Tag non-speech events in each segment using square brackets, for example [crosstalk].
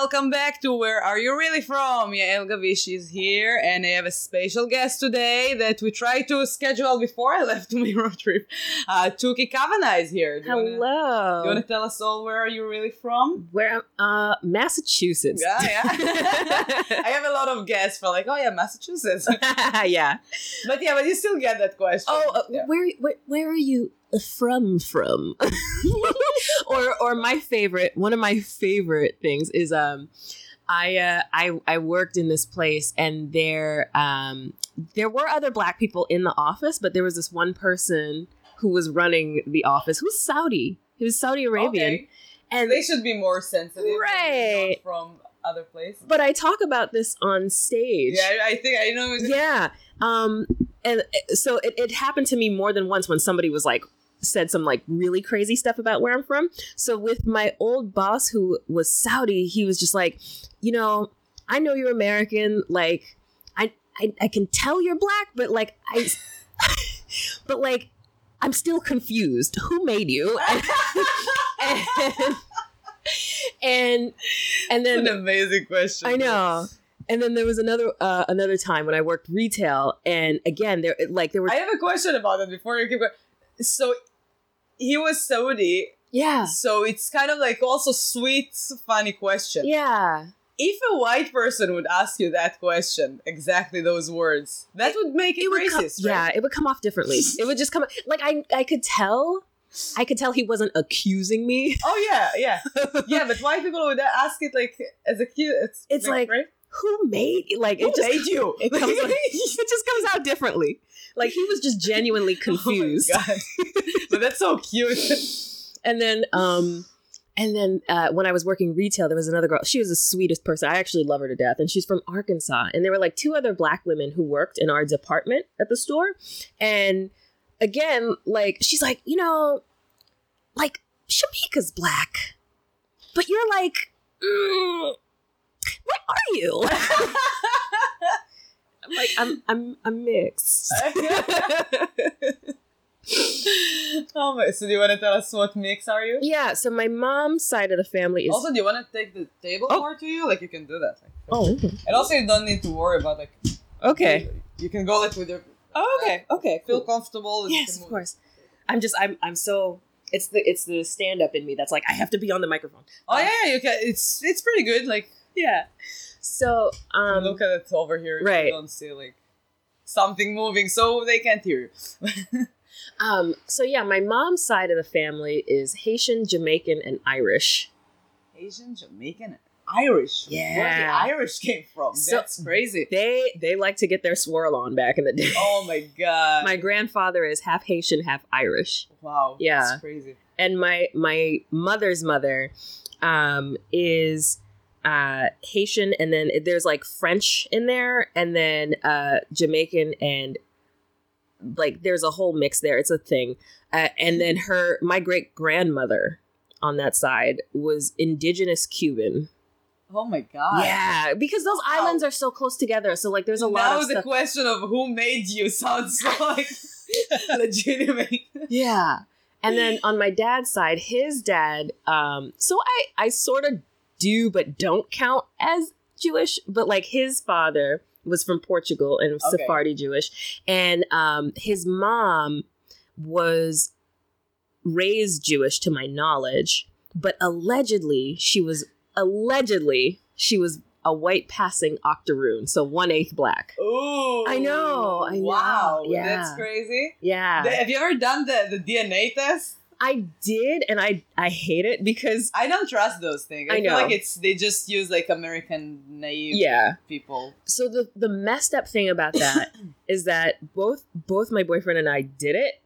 welcome back to Where Are You Really From? Yael Gavish is here, and I have a special guest today that we tried to schedule before I [laughs] left my road trip. Uh, Tuki Kavanagh is here. Do you wanna- Hello. do you want to tell us all where are you really from? Where? Uh, Massachusetts. Yeah, yeah. [laughs] [laughs] I have a lot of guests for like, oh yeah, Massachusetts. yeah. but yeah, but you still get that question. Oh, uh, Yeah. where, where where are you from? From? [laughs] or or my favorite, one of my favorite things is um, I uh, I I worked in this place and there um there were other black people in the office, but there was this one person who was running the office who's Saudi. He was Saudi Arabian, Okay. and They should be more sensitive. Right. From other places. but I talk about this on stage. Yeah, I I think I know. yeah um and so it, it happened to me more than once when somebody was like said some like really crazy stuff about where i'm from so with my old boss who was saudi he was just like you know i know you're american like i i, I can tell you're black but like i [laughs] but like i'm still confused who made you [laughs] and and, and then an amazing question. I know. And then there was another uh, another time when I worked retail, and again, there like there were I have a question about that before you keep going. So he was Saudi, yeah so it's kind of like also sweet, funny question. yeah If a white person would ask you that question, exactly those words, that would make it, would come, racist, yeah right? it would come off differently. it would just come like I I could tell I could tell he wasn't accusing me. Oh yeah, yeah, [laughs] yeah. But white people would ask it like as a cute. It's, It's like, right? Who made like Who it just made you? [laughs] it comes like, [laughs] it just comes out differently. Like he was just [laughs] genuinely confused. [laughs] Oh but that's so cute. and then um and then uh, when I was working retail, there was another girl. She was the sweetest person. I actually love her to death. And she's from Arkansas. And there were like two other black women who worked in our department at the store. And again, like she's like, you know, like Shamika's black, but you're like, mm, what are you? [laughs] I'm like, I'm I'm I'm mixed. [laughs] oh my! So do you want to tell us what mix are you? yeah. So my mom's side of the family is. Also, do you want to take the table Oh. more to you? Like you can do that. Like, oh, And also, you don't need to worry about like. okay. You can go like with your. Oh, okay. Okay. Feel Cool. comfortable. Yes, of course. I'm just I'm I'm so it's the it's the stand up in me that's like I have to be on the microphone. Oh yeah, yeah, you can. It's it's pretty good. Like Yeah. So um look at it over here. right. You don't see like something moving, so they can't hear you. [laughs] um so yeah, my mom's side of the family is Haitian, Jamaican, and Irish. Asian, Jamaican, Irish. Yeah, where the Irish came from? So- That's crazy. They they like to get their swirl on back in the day. Oh my god. My grandfather is half Haitian, half Irish. wow. Yeah. That's crazy. and my my mother's mother um is uh haitian and then there's like french in there and then uh jamaican and like there's a whole mix there it's a thing uh, and then her my great grandmother on that side was indigenous cuban Oh my god. yeah because those Wow. islands are so close together so like there's a lot now the stuff question of who made you sounds so [laughs] like [laughs] legitimate. Yeah. And then on my dad's side, his dad, um, so I, I sort of do but don't count as Jewish, but like his father was from Portugal and was Okay. Sephardi Jewish. And um, his mom was raised Jewish to my knowledge, but allegedly she was allegedly she was a white passing octoroon, so one eighth black. Ooh. I know, I know, Wow. yeah. That's crazy. Yeah. Have you ever done the, the DNA test? I did, and I I hate it because I don't trust those things. I, I feel know. like it's they just use like American naive yeah. people. So the the messed up thing about that [coughs] is that both both my boyfriend and I did it.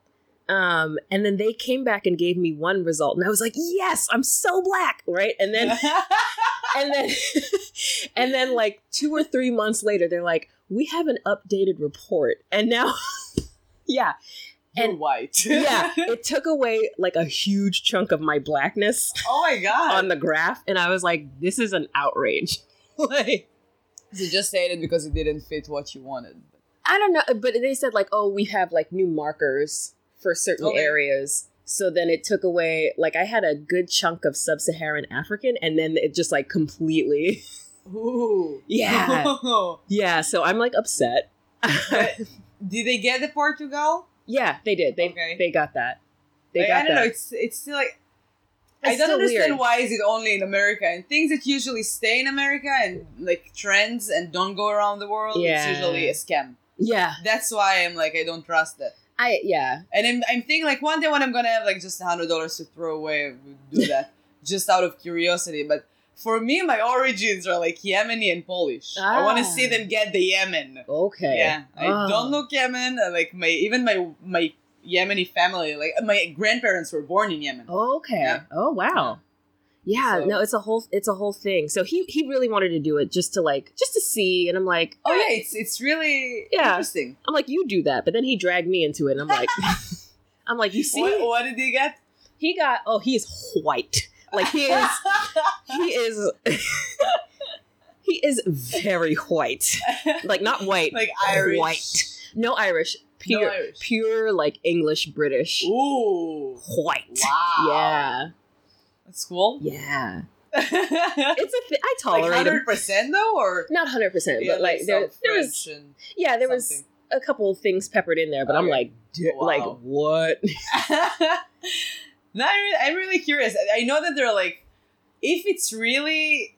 Um, and then they came back and gave me one result, and I was like, "Yes, I'm so black!" Right? And then, [laughs] and then, [laughs] and then, like two or three months later, they're like, "We have an updated report," and now, [laughs] yeah, You're and- white. [laughs] yeah, it took away like a huge chunk of my blackness oh my god. on the graph, and I was like, "This is an outrage." [laughs] like, you just said it because it didn't fit what you wanted. I don't know, but they said like, "Oh, we have like new markers for certain Okay. areas." So then it took away like I had a good chunk of sub-Saharan African and then it just like completely Ooh. [laughs] Yeah. Yeah, so I'm like upset. Did they get the Portugal? Yeah, they did. They Okay. they got that. They Like, got I don't that. know. It's it's still like I don't understand weird. why is it only in America and things that usually stay in America and like trends and don't go around the world. Yeah. It's usually a scam. Yeah. That's why I'm like I don't trust that. I yeah. And I'm, I'm thinking like one day when I'm gonna have like just a hundred dollars to throw away, do that [laughs] just out of curiosity. But for me, my origins are like Yemeni and Polish. I want to Ah. see them get the Yemen. Okay. Yeah, I Oh. don't look Yemen. uh, Like my even my my Yemeni family, like my grandparents were born in Yemen. Okay. Yeah. Oh wow. Yeah, So- no, it's a whole it's a whole thing. So he he really wanted to do it just to like just to see, and I'm like, Oh yeah, it's it's really Yeah. interesting. I'm like, you do that, but then he dragged me into it, and I'm like, [laughs] [laughs] I'm like, you see, What, what did he get? he got oh, he is white, like he is he is [laughs] he is very white, like not white, like Irish. white, no Irish, pure Irish. pure like English British Ooh. white. Wow. Yeah, That's cool. yeah. [laughs] It's a thi- I tolerate him. hundred percent though, or Not hundred percent, Yeah, but like there, there was and yeah, there was a couple of things peppered in there, but I'm Okay. like, Wow. like what? [laughs] no, I'm really, I'm really curious. I- know that they're like, if it's really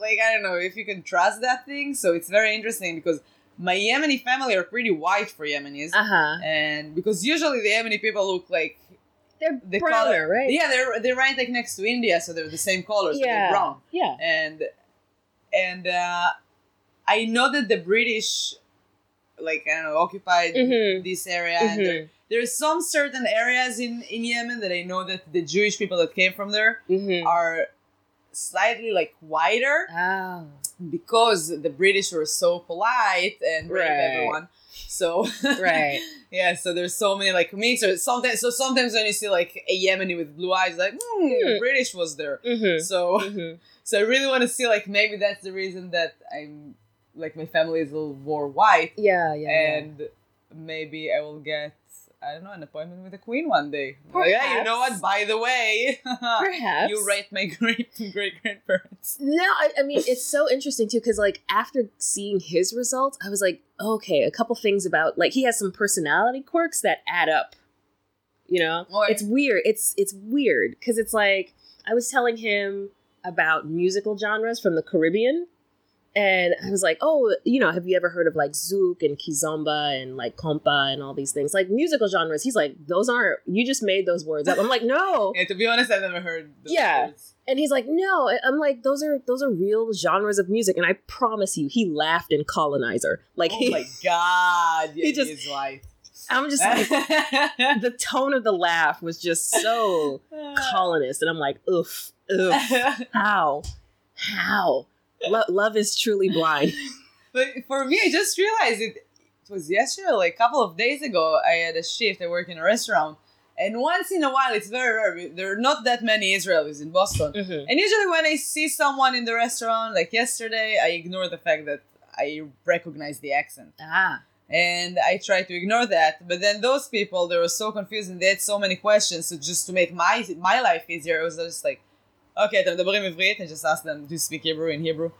like I don't know if you can trust that thing. So it's very interesting because my Yemeni family are pretty white for Yemenis, Uh huh. and because usually the Yemeni people look like They're the browner, color, right? Yeah, they're they're right like next to India, so they're the same color, so Yeah. they're brown. Yeah. and and uh, I know that the British, like I don't know, occupied Mhm. this area, and there, there's some certain areas in in Yemen that I know that the Jewish people that came from there Mhm. are slightly like whiter Oh. because the British were so polite and brave Right. everyone. So [laughs] Right. yeah, so there's so many like mixers. Sometimes, so sometimes when you see like a Yemeni with blue eyes, like hmm, Hmm. British was there. Mm-hmm. So mm-hmm. [laughs] so I really want to see like maybe that's the reason that I'm like my family is a little more white, Yeah, yeah. yeah. and maybe I will get I don't know an appointment with the queen one day. Like, yeah, you know what? By the way, [laughs] Perhaps you rate my [laughs] great great grandparents. No, I, I mean it's so interesting too because like after seeing his results, I was like, okay, a couple things about like he has some personality quirks that add up. You know, Okay. it's weird. It's it's weird because it's like I was telling him about musical genres from the Caribbean, and I was like, oh, you know, have you ever heard of like zouk and kizomba and like compa and all these things like musical genres? He's like, those aren't. You just made those words up. I'm like, no. [laughs] Yeah, to be honest, I've never heard. Those Yeah. words. And he's like, no. I'm like, those are those are real genres of music. And I promise you, he laughed in Colonizer. Like Oh he, my god! [laughs] Yeah, He just- is white. I'm just like, [laughs] the tone of the laugh was just so colonist, and I'm like, oof, oof, how, how. Lo- love is truly blind. [laughs] But for me, I just realized it, it was yesterday, like a couple of days ago. I had a shift. I work in a restaurant, and once in a while, it's very rare. There are not that many Israelis in Boston, Mhm. and usually when I see someone in the restaurant, like yesterday, I ignore the fact that I recognize the accent, Ah, and I try to ignore that. But then those people, they were so confused and they had so many questions. So just to make my my life easier, it was just like, okay, אתם מדברים עברית? I just asked them, do you speak Hebrew in Hebrew?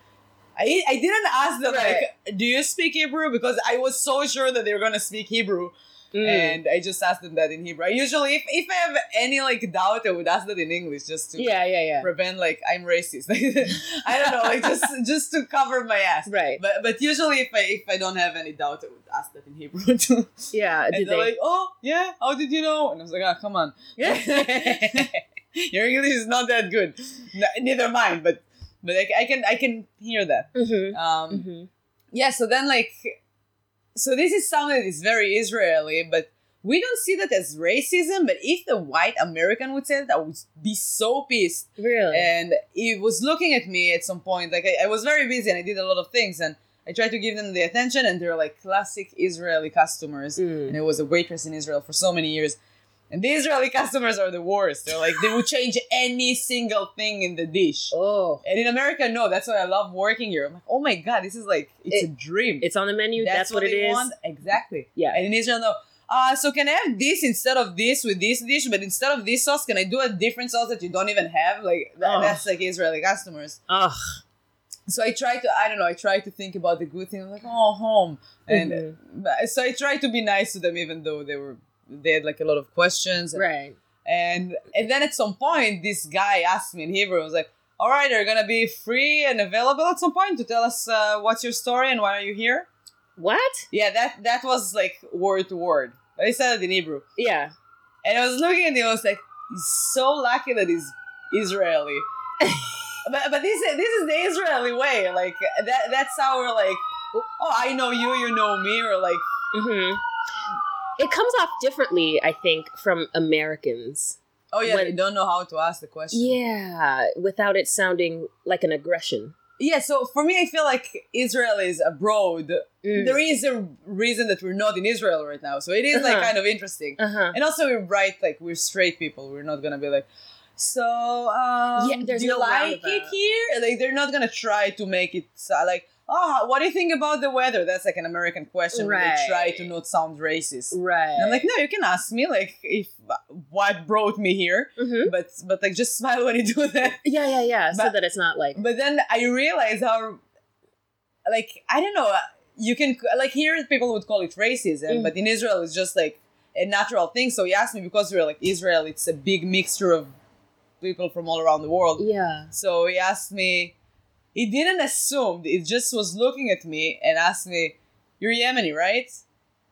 I, I didn't ask them Right. like, do you speak Hebrew? Because I was so sure that they were gonna speak Hebrew, Mm. and I just asked them that in Hebrew. I usually, if, if I have any like doubt, I would ask that in English just to yeah, yeah, yeah. prevent like I'm racist. [laughs] I don't know, like just [laughs] just to cover my ass. Right. But but usually if I if I don't have any doubt, I would ask that in Hebrew [laughs] too. Yeah. And Did they're they? like, oh yeah, how did you know? And I was like, ah, come on. [laughs] Your English is not that good. N- neither mine, but but I, I can I can hear that. Mhm. Um, Mhm. yeah. So then like, so this is something that is very Israeli, but we don't see that as racism. But if the white American would say that, I would be so pissed. Really? And he was looking at me at some point. Like I, I was very busy and I did a lot of things and. I tried to give them the attention, and they're like classic Israeli customers Mm. and I was a waitress in Israel for so many years. And the Israeli customers are the worst. They're like, they would change any single thing in the dish. oh, And in America, no, that's why I love working here. I'm like, oh my God, this is like, it's a dream. it's on the menu. That's, what, it they is. want. Exactly. Yeah. And in Israel, no, uh, so can I have this instead of this with this dish, but instead of this sauce, can I do a different sauce that you don't even have? Like that, that's like Israeli customers. Ugh. So I try to, I don't know, I try to think about the good thing. I'm like, oh, home, and Mhm. so I try to be nice to them, even though they were they had like a lot of questions. And, Right. and and then at some point, this guy asked me in Hebrew, I was like, all right, are you gonna be free and available at some point to tell us uh, what's your story and why are you here? What? Yeah, that that was like word to word. I said it in Hebrew. Yeah. And I was looking at him, I was like, he's so lucky that he's Israeli. [laughs] but but this is this is the Israeli way. Like that that's how we're like, oh I know you, you know me, or like hmm It comes off differently, I think, from Americans. oh yeah, When- they don't know how to ask the question. Yeah, without it sounding like an aggression. Yeah, so for me I feel like Israel is abroad. Mm. There is a reason that we're not in Israel right now. So it is like Uh-huh. kind of interesting. Uh huh. And also we're right, like we're straight people. We're not gonna be like, so um, Yeah, there's do you no like it here? Like they're not gonna try to make it like, oh, what do you think about the weather? That's like an American question. where They try to not sound racist. Right. And I'm like, no, you can ask me like if what brought me here, hmm but but like just smile when you do that. [laughs] Yeah, yeah, yeah. so that it's not like. But then I realized how, like, I don't know, you can, like, here people would call it racism, Mm. but in Israel it's just like a natural thing. So he asked me because we're like Israel, it's a big mixture of people from all around the world. Yeah. So he asked me, he didn't assume, he just was looking at me and asked me, You're Yemeni, right?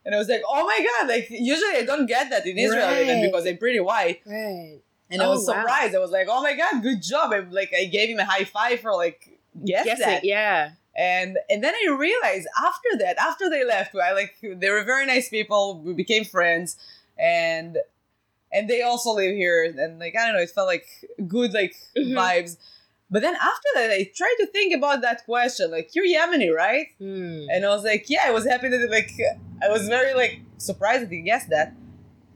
And I was like, Oh my God, like, usually I don't get that in Israel even because I'm pretty white. Right. And I Oh, was wow. surprised. I was like, Oh my God, good job. I, like, I gave him a high five for like, guess Guess that. it. Yeah. And and then I realized after that, after they left, I like they were very nice people. We became friends, and and they also live here. And like I don't know, it felt like good like Mhm. vibes. But then after that, I tried to think about that question. Like you're Yemeni, right? Hmm. And I was like, yeah, I was happy that like I was very like surprised that he guessed that.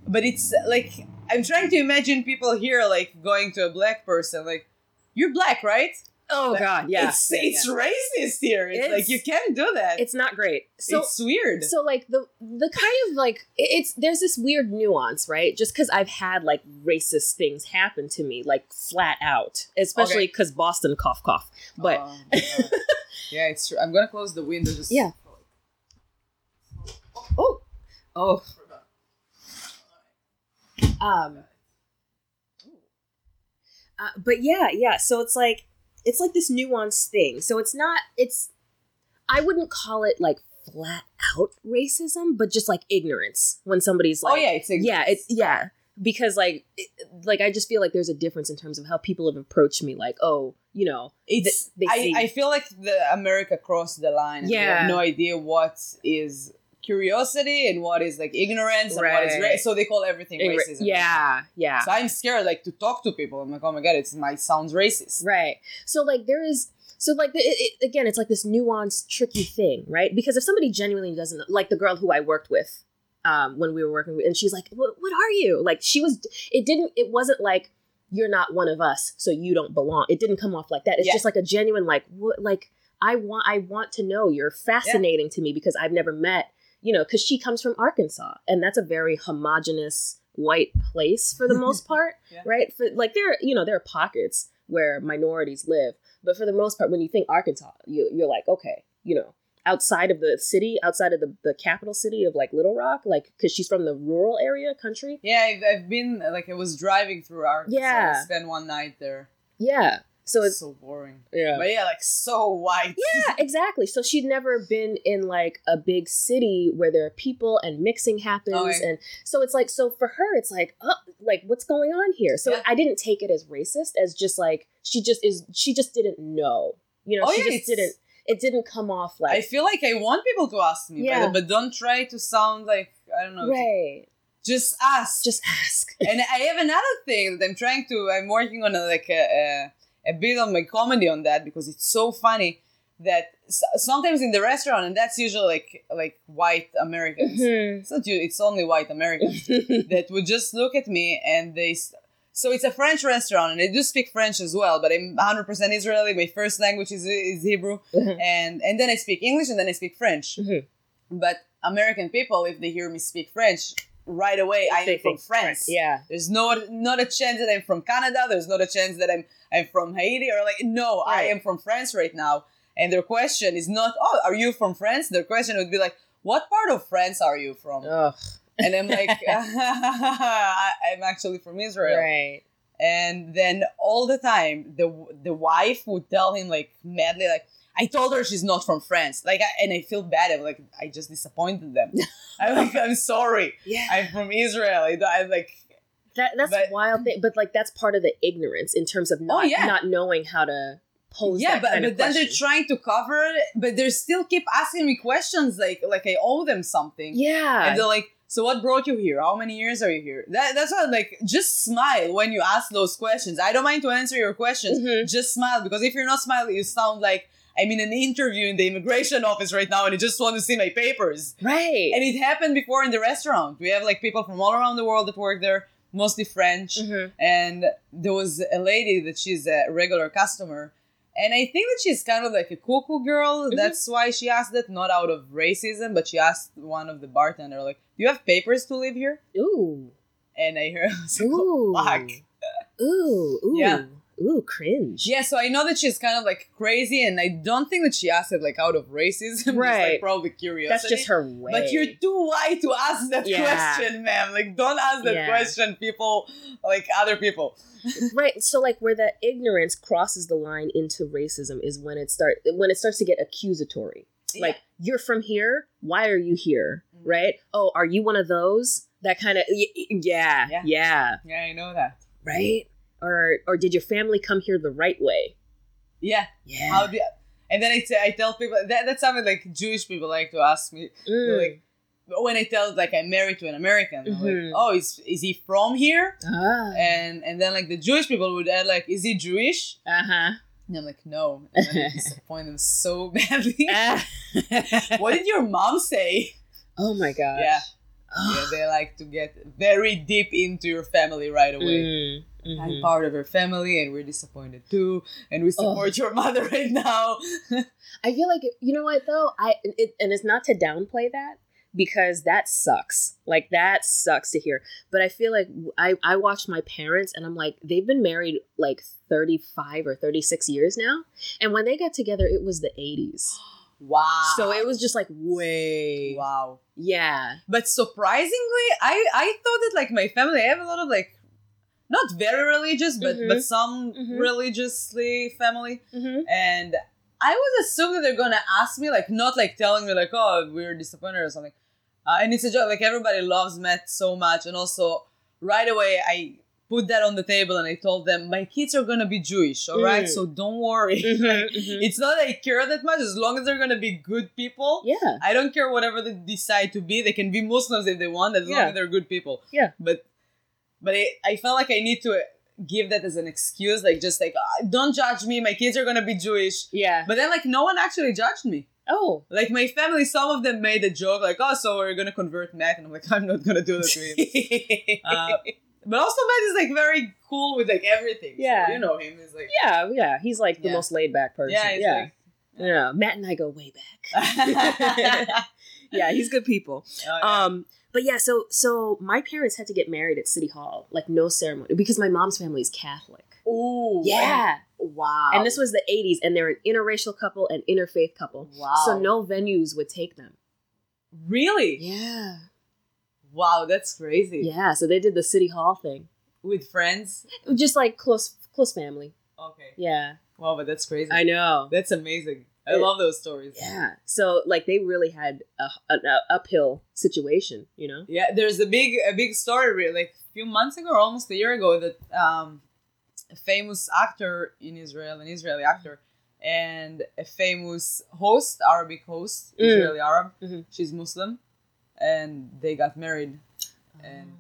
But it's like I'm trying to imagine people here like going to a black person like, you're black, right? Oh God. Yeah. It's Yeah, it's yeah. racist here. It's, It's- like you can't do that. It's not great. So it's weird. so like the the kind of like it's there's this weird nuance right just because i've had like racist things happen to me like flat out especially Okay. because boston cough cough but Oh [laughs] yeah, it's true. I'm gonna close the window just. Yeah. oh oh um uh, but yeah yeah so it's like it's like this nuanced thing so it's not it's i wouldn't call it like flat out racism but just like ignorance when somebody's oh, like oh yeah, it's yeah it's yeah because like it, like i just feel like there's a difference in terms of how people have approached me like oh you know It's. they I, I feel like the America crossed the line. Yeah. have no idea what is curiosity and what is like ignorance and what is Right. ra- so they call everything Ignorant- racism. yeah yeah So I'm scared like to talk to people. I'm like, oh my god, it might sounds racist. Right. So like there is so like it, it- again it's like this nuanced tricky thing, right? Because if somebody genuinely doesn't like the girl who I worked with um when we were working with, and she's like, "What what are you?" Like she was it didn't it wasn't like you're not one of us, so you don't belong. It didn't come off like that. It's Yeah. just like a genuine like what like I want I want to know. You're fascinating to me because I've never met, you know, cuz she comes from Arkansas and that's a very homogenous white place for the [laughs] most part, Yeah. right? For like there you know, there are pockets where minorities live, but for the most part when you think Arkansas, you you're like, okay, you know, outside of the city, outside of the, the capital city of like Little Rock, like because she's from the rural area, country. Yeah, I've, I've been like I was driving through Arkansas. Yeah. I spent one night there. Yeah. So it's so boring. yeah. But yeah, like so white. Yeah, exactly. So she'd never been in like a big city where there are people and mixing happens, Okay. and so it's like so for her, it's like, oh, like what's going on here? So Yeah. I didn't take it as racist, as just like she just is, she just didn't know, you know, Oh, she yeah, just didn't. It didn't come off like I feel like I want people to ask me, Yeah. but, but don't try to sound like I don't know. right. Just ask. Just ask. and I have another thing that I'm trying to. I'm working on a, like a, a, a bit of my comedy on that because it's so funny that sometimes in the restaurant, and that's usually like like white Americans. Mhm. It's not you. It's only white Americans [laughs] that would just look at me and they. So it's a French restaurant, and I do speak French as well. But I'm 100% Israeli. My first language is, is Hebrew, Mhm. and and then I speak English, and then I speak French. Mhm. But American people, if they hear me speak French, right away I They am from think France. Yeah. There's no not a chance that I'm from Canada. There's not a chance that I'm I'm from Haiti or like no, I am from France right now. And their question is not, oh, are you from France? Their question would be like, what part of France are you from? Ugh. And I'm like, [laughs] [laughs] I'm actually from Israel. Right. And then all the time, the the wife would tell him like madly, like, I told her she's not from France. Like, I, and I feel bad. I'm like, I just disappointed them. [laughs] I'm like, I'm sorry. Yeah. I'm from Israel. I, I'm like, That that's But- wild thing, but like that's part of the ignorance in terms of not Oh, yeah. not knowing how to pose. yeah, but, but then they're trying to cover it, but they still keep asking me questions like like I owe them something. yeah, And they're like, so what brought you here? How many years are you here? That, that's why, like, just smile when you ask those questions. I don't mind to answer your questions. Mhm. Just smile because if you're not smiling, you sound like I'm in an interview in the immigration office right now and you just want to see my papers. right. And it happened before in the restaurant. We have like people from all around the world that work there, mostly French. Mhm. And there was a lady that she's a regular customer. And I think that she's kind of like a cuckoo girl. Mhm. That's why she asked it, not out of racism, but she asked one of the bartender, like, "Do you have papers to live here?" Ooh, And I heard, [laughs] I was like, ooh, fuck. ooh, ooh, Yeah. Ooh, cringe. Yeah, so I know that she's kind of like crazy, and I don't think that she asked it like out of racism. [laughs] Just, Right. like, probably curiosity. That's just her way. But you're too white to ask that Yeah. question, ma'am. Like, don't ask that Yeah. question, people, like other people. [laughs] right. So like where that ignorance crosses the line into racism is when it start when it starts to get accusatory. Like you're from here. Why are you here? Mhm. Right. Oh, are you one of those? That kind of yeah, yeah, Yeah. yeah. yeah, I know that. Right. Or or did your family come here the right way? Yeah, Yeah. how do? And then I, t- I tell people that that's something like Jewish people like to ask me. Mm. Like when I tell like I'm married to an American, Mhm. like, oh, is is he from here? ah. And and then like the Jewish people would add like, is he Jewish? Uh huh. And I'm like, no. And I [laughs] disappoint them so badly. Ah. [laughs] what did your mom say? oh my gosh. Yeah. Yeah, they like to get very deep into your family right away. Mm, I'm mhm. part of her family, and we're disappointed too, and we support your [laughs] mother right now. I feel like you know what though I it, and it's not to downplay that because that sucks. Like that sucks to hear. But I feel like I I watched my parents and I'm like they've been married like 35 or 36 years now. And when they got together it was the 80s. [gasps] Wow. So it was just like way wow. Yeah. But surprisingly, I I thought that like my family, I have a lot of like not very religious, but Mhm. but some Mhm. religiously family, Mhm. and I would assume that they're gonna ask me like not like telling me like oh we're disappointed or something, uh, and it's a joke like everybody loves Matt so much, and also right away I put that on the table and I told them my kids are gonna be Jewish, all right, Mm. so don't worry. Mhm, [laughs] mhm. It's not that I care that much as long as they're gonna be good people. Yeah. I don't care whatever they decide to be. They can be Muslims if they want, as long as they're good people. Yeah. But but I, I felt like I need to give that as an excuse, like just like "Ah, don't judge me. My kids are gonna be Jewish. Yeah. But then like no one actually judged me. Oh. Like my family, some of them made a joke like, oh, so we're gonna convert Matt, and I'm like, [laughs] I'm not gonna do that to him. Uh, but also Matt is like very cool with like everything. So, Yeah. you know him. He's like yeah, yeah. He's like the Yeah. most laid back person. yeah, yeah. yeah. Matt and I go way back. [laughs] [laughs] yeah, he's good people. Oh. Um, but yeah, so so my parents had to get married at City Hall, like no ceremony, because my mom's family is Catholic. Oh Yeah, Wow. and this was the '80s, and they're an interracial couple and interfaith couple. wow. So no venues would take them. Really? Yeah, Wow, that's crazy. yeah. So they did the City Hall thing, With friends? just like close close family. Okay. Yeah, Wow, but that's crazy. I know. That's amazing. I love those stories. Yeah, so like they really had a, an a uphill situation, you know. Yeah, there's a big a big story like a few months ago or almost a year ago that um a famous actor in Israel, an Israeli actor, and a famous host, Arabic host, Mm. Israeli Arab, Mhm. she's Muslim, and they got married. And-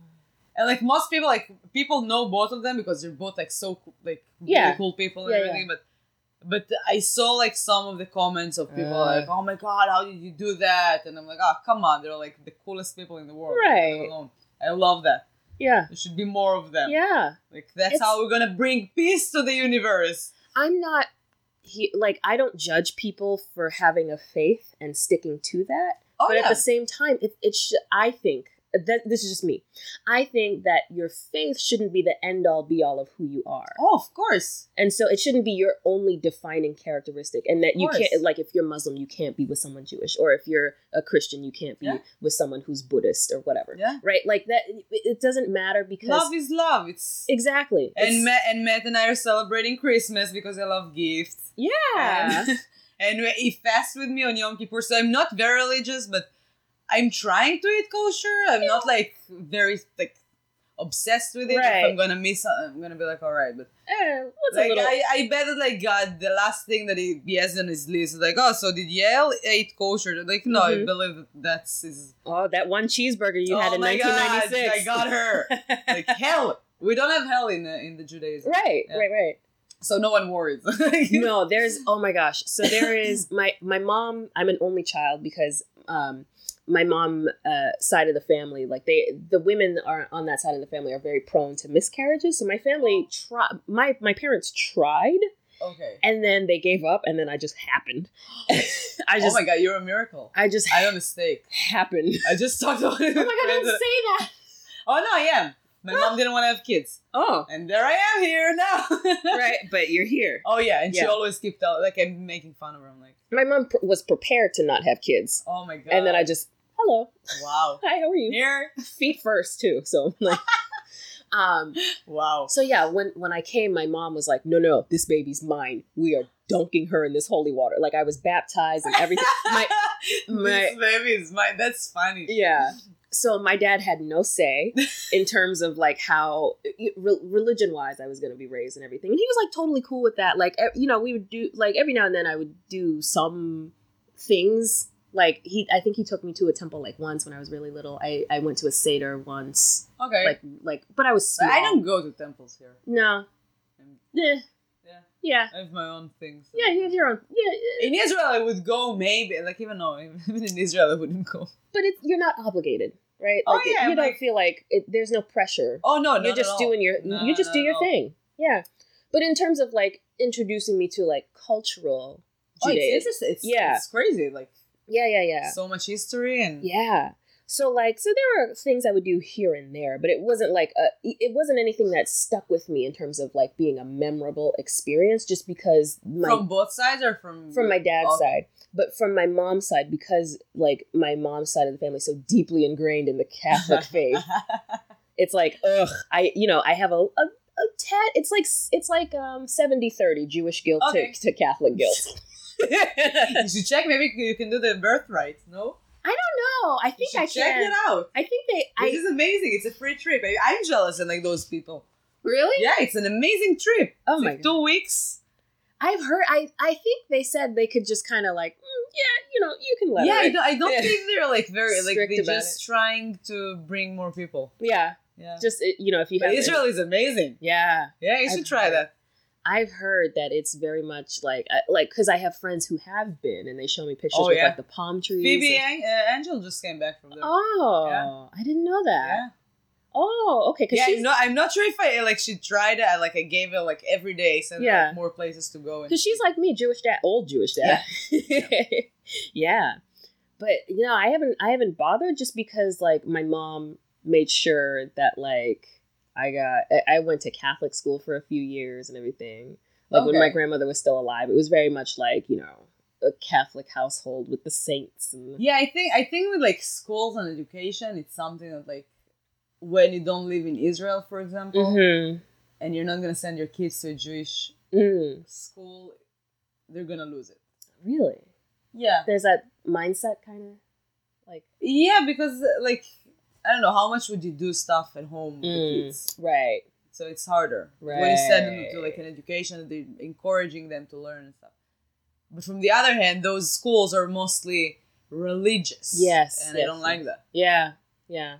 And like most people, like people know both of them because they're both like so like really cool people and Yeah, everything. But but I saw like some of the comments of people Uh. like, "Oh my god, how did you do that?" And I'm like, "Oh come on, they're like the coolest people in the world." Right. alone." I love that. yeah, There should be more of them. yeah. Like that's It's- how we're gonna bring peace to the universe. I'm not he like I don't judge people for having a faith and sticking to that. Oh but yeah. at the same time, it it sh- I think that this is just me. I think that your faith shouldn't be the end all be all of who you are. Oh, of course. And so it shouldn't be your only defining characteristic and that you can't like if you're Muslim you can't be with someone Jewish or if you're a Christian you can't be Yeah. with someone who's Buddhist or whatever. Yeah. Right? Like that it it doesn't matter because Love is love. It's Exactly. and It's- Matt and Matt and I are celebrating Christmas because I love gifts. yeah. [laughs] And, and he fasts with me on Yom Kippur. So I'm not very religious, but I'm trying to eat kosher. I'm not like very like obsessed with it. Right. If I'm gonna miss, I'm gonna be like, all right. But Eh, what's a like, little I, I bet that like God, the last thing that he, he has on his list is like, oh, so did Yael eat kosher? Like, no, I Mhm. believe that's his. Oh, that one cheeseburger you oh had in 1996. God, I got her. [laughs] like hell. We don't have hell in uh, in the Judaism. right, Yeah. right, right. So no one worries. [laughs] no, there's oh my gosh. So there is my my mom. I'm an only child because um my mom uh, side of the family like they the women are on that side of the family are very prone to miscarriages. So my family try my my parents tried Okay. and then they gave up and then I just happened. [laughs] I just oh my god, you're a miracle. I just I don't mistake. happened. I just talked about [laughs] it. Oh my god! Don't say that. Oh no, I am. My mom [gasps] didn't want to have kids, Oh, and there I am here now. [laughs] right. But you're here. Oh yeah, and she always kept out like I'm making fun of her. I'm like, My mom pr- was prepared to not have kids, oh my god. and then I just hello, wow. hi, how are you? Here. Feet first too. So like, [laughs] um. Wow. So yeah, when when I came, my mom was like, "No, no, this baby's mine. We are dunking her in this holy water." Like I was baptized and everything. [laughs] my my- this baby is mine. That's funny. yeah. So my dad had no say [laughs] in terms of like how re- religion wise I was going to be raised and everything, and he was like totally cool with that. Like you know, we would do like every now and then I would do some things. Like he, I think he took me to a temple like once when I was really little. I I went to a seder once. Okay. Like like, but I was small. I don't go to temples here. No. Yeah. Yeah. I have my own things. Yeah, you have your own. Yeah. In Israel, I would go maybe. Like even though [laughs] even in Israel, I wouldn't go. but it's you're not obligated, right? Oh, Like it- yeah, you don't feel like it, there's no pressure. Oh no, no, you're just doing your No, you just no, do your no. thing. Yeah. But in terms of like introducing me to like cultural Oh, it's interesting. It's, Yeah. it's crazy. Like yeah, yeah, yeah. so much history and Yeah. So like so there were things I would do here and there, but it wasn't like a it wasn't anything that stuck with me in terms of like being a memorable experience just because my from both sides or from from my dad's Okay. side but from my mom's side because like my mom's side of the family is so deeply ingrained in the catholic faith [laughs] it's like ugh i you know i have a, a, a tad it's like it's like um 70 30 jewish guilt Okay. to, to catholic guilt [laughs] you should check. Maybe you can do the birthright. No, i don't know i think should i check can it out. i think they This i is amazing. It's a free trip. I, I'm jealous of like those people. really Yeah, it's an amazing trip. oh It's my like god two weeks. i've heard i i think they said they could just kind of like mm, yeah you know you can let yeah, I don't, I don't think they're like very like they're just trying to bring more people. yeah Yeah, just you know if you but have Israel is amazing. yeah Yeah, you I've should try heard. that. I've heard that it's very much like like because I have friends who have been and they show me pictures Oh, with yeah. like the palm trees. Phoebe and- uh, Angel just came back from there. oh, Yeah. I didn't know that. yeah, Oh, okay. Yeah. she's I'm not, I'm not sure if I like she tried it. Like I gave her like every day, her, Yeah. like, more places to go. Because she's like me, Jewish dad, old Jewish dad. [laughs] Yeah. But you know, I haven't I haven't bothered just because like my mom made sure that like I got I- went to Catholic school for a few years and everything. Like when my grandmother was still alive, it was very much like you know a Catholic household with the saints and Yeah, I think I think with like schools and education, it's something that like when you don't live in Israel, for example, Mhm. and you're not gonna send your kids to a Jewish Mm, school, they're gonna lose it. really? Yeah, There's that mindset kind of like yeah, because like I don't know how much would you do stuff at home with the Mm. kids, right. so it's harder Right. when you send them to like an education, they're encouraging them to learn and stuff. But from the other hand, those schools are mostly religious. Yes, and I yes, don't like that. Yeah, yeah.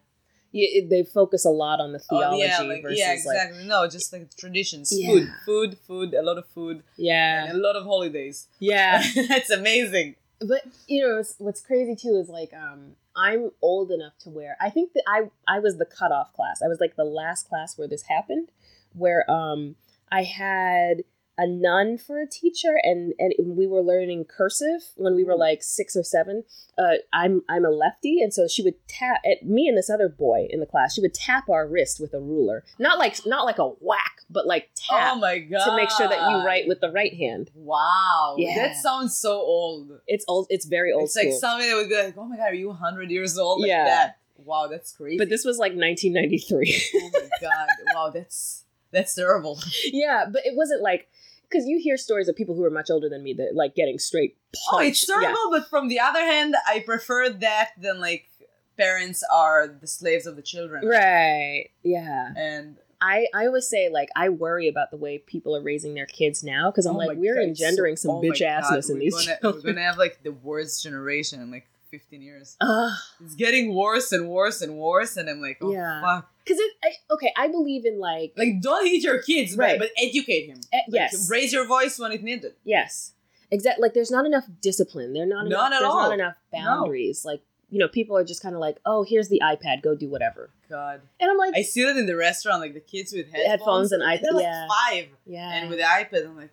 Yeah, they focus a lot on the Oh, theology yeah, like, versus yeah, like exactly. no, just like traditions, Yeah. food, food, food, a lot of food, yeah, and a lot of holidays. yeah. [laughs] That's amazing. but you know what's, what's crazy too is like um i'm old enough to wear. i think that i i was the cutoff class i was like the last class where this happened where um i had a nun for a teacher and and we were learning cursive when we were like six or seven uh, i'm i'm a lefty and so she would tap at me and this other boy in the class she would tap our wrist with a ruler not like not like a whack but like tap oh my god! to make sure that you write with the right hand Wow, Yeah. that sounds so old. it's old it's very old it's like school something that would be like, oh my god, are you hundred years old? Like Yeah. that. Wow, that's crazy. but this was like 1993 oh my god, wow, that's that's terrible. [laughs] yeah but it wasn't like because you hear stories of people who are much older than me that like getting straight Oh, it's terrible. But from the other hand, I prefer that than like parents are the slaves of the children. Right. Yeah. And I, I always say like I worry about the way people are raising their kids now because I'm oh like we're God, engendering so- some oh bitch assness in we're these Gonna, children. we're gonna have like the worst generation like 15 years. Ugh. It's getting worse and worse and worse, and I'm like, oh Yeah. fuck. Because it, I, okay, I believe in like, Like, don't hit your kids, Right. but, but educate him. eh, Like, yes, Raise your voice when it needed. yes, exactly. Like, there's not enough discipline. There not enough. None at there's all. not enough boundaries. Like, you know, people are just kind of like, oh, here's the iPad, go do whatever. God. And I'm like, I see that in the restaurant, like the kids with headphones, Headphones and They're iPad, like yeah. five, yeah, and with the iPad, I'm like,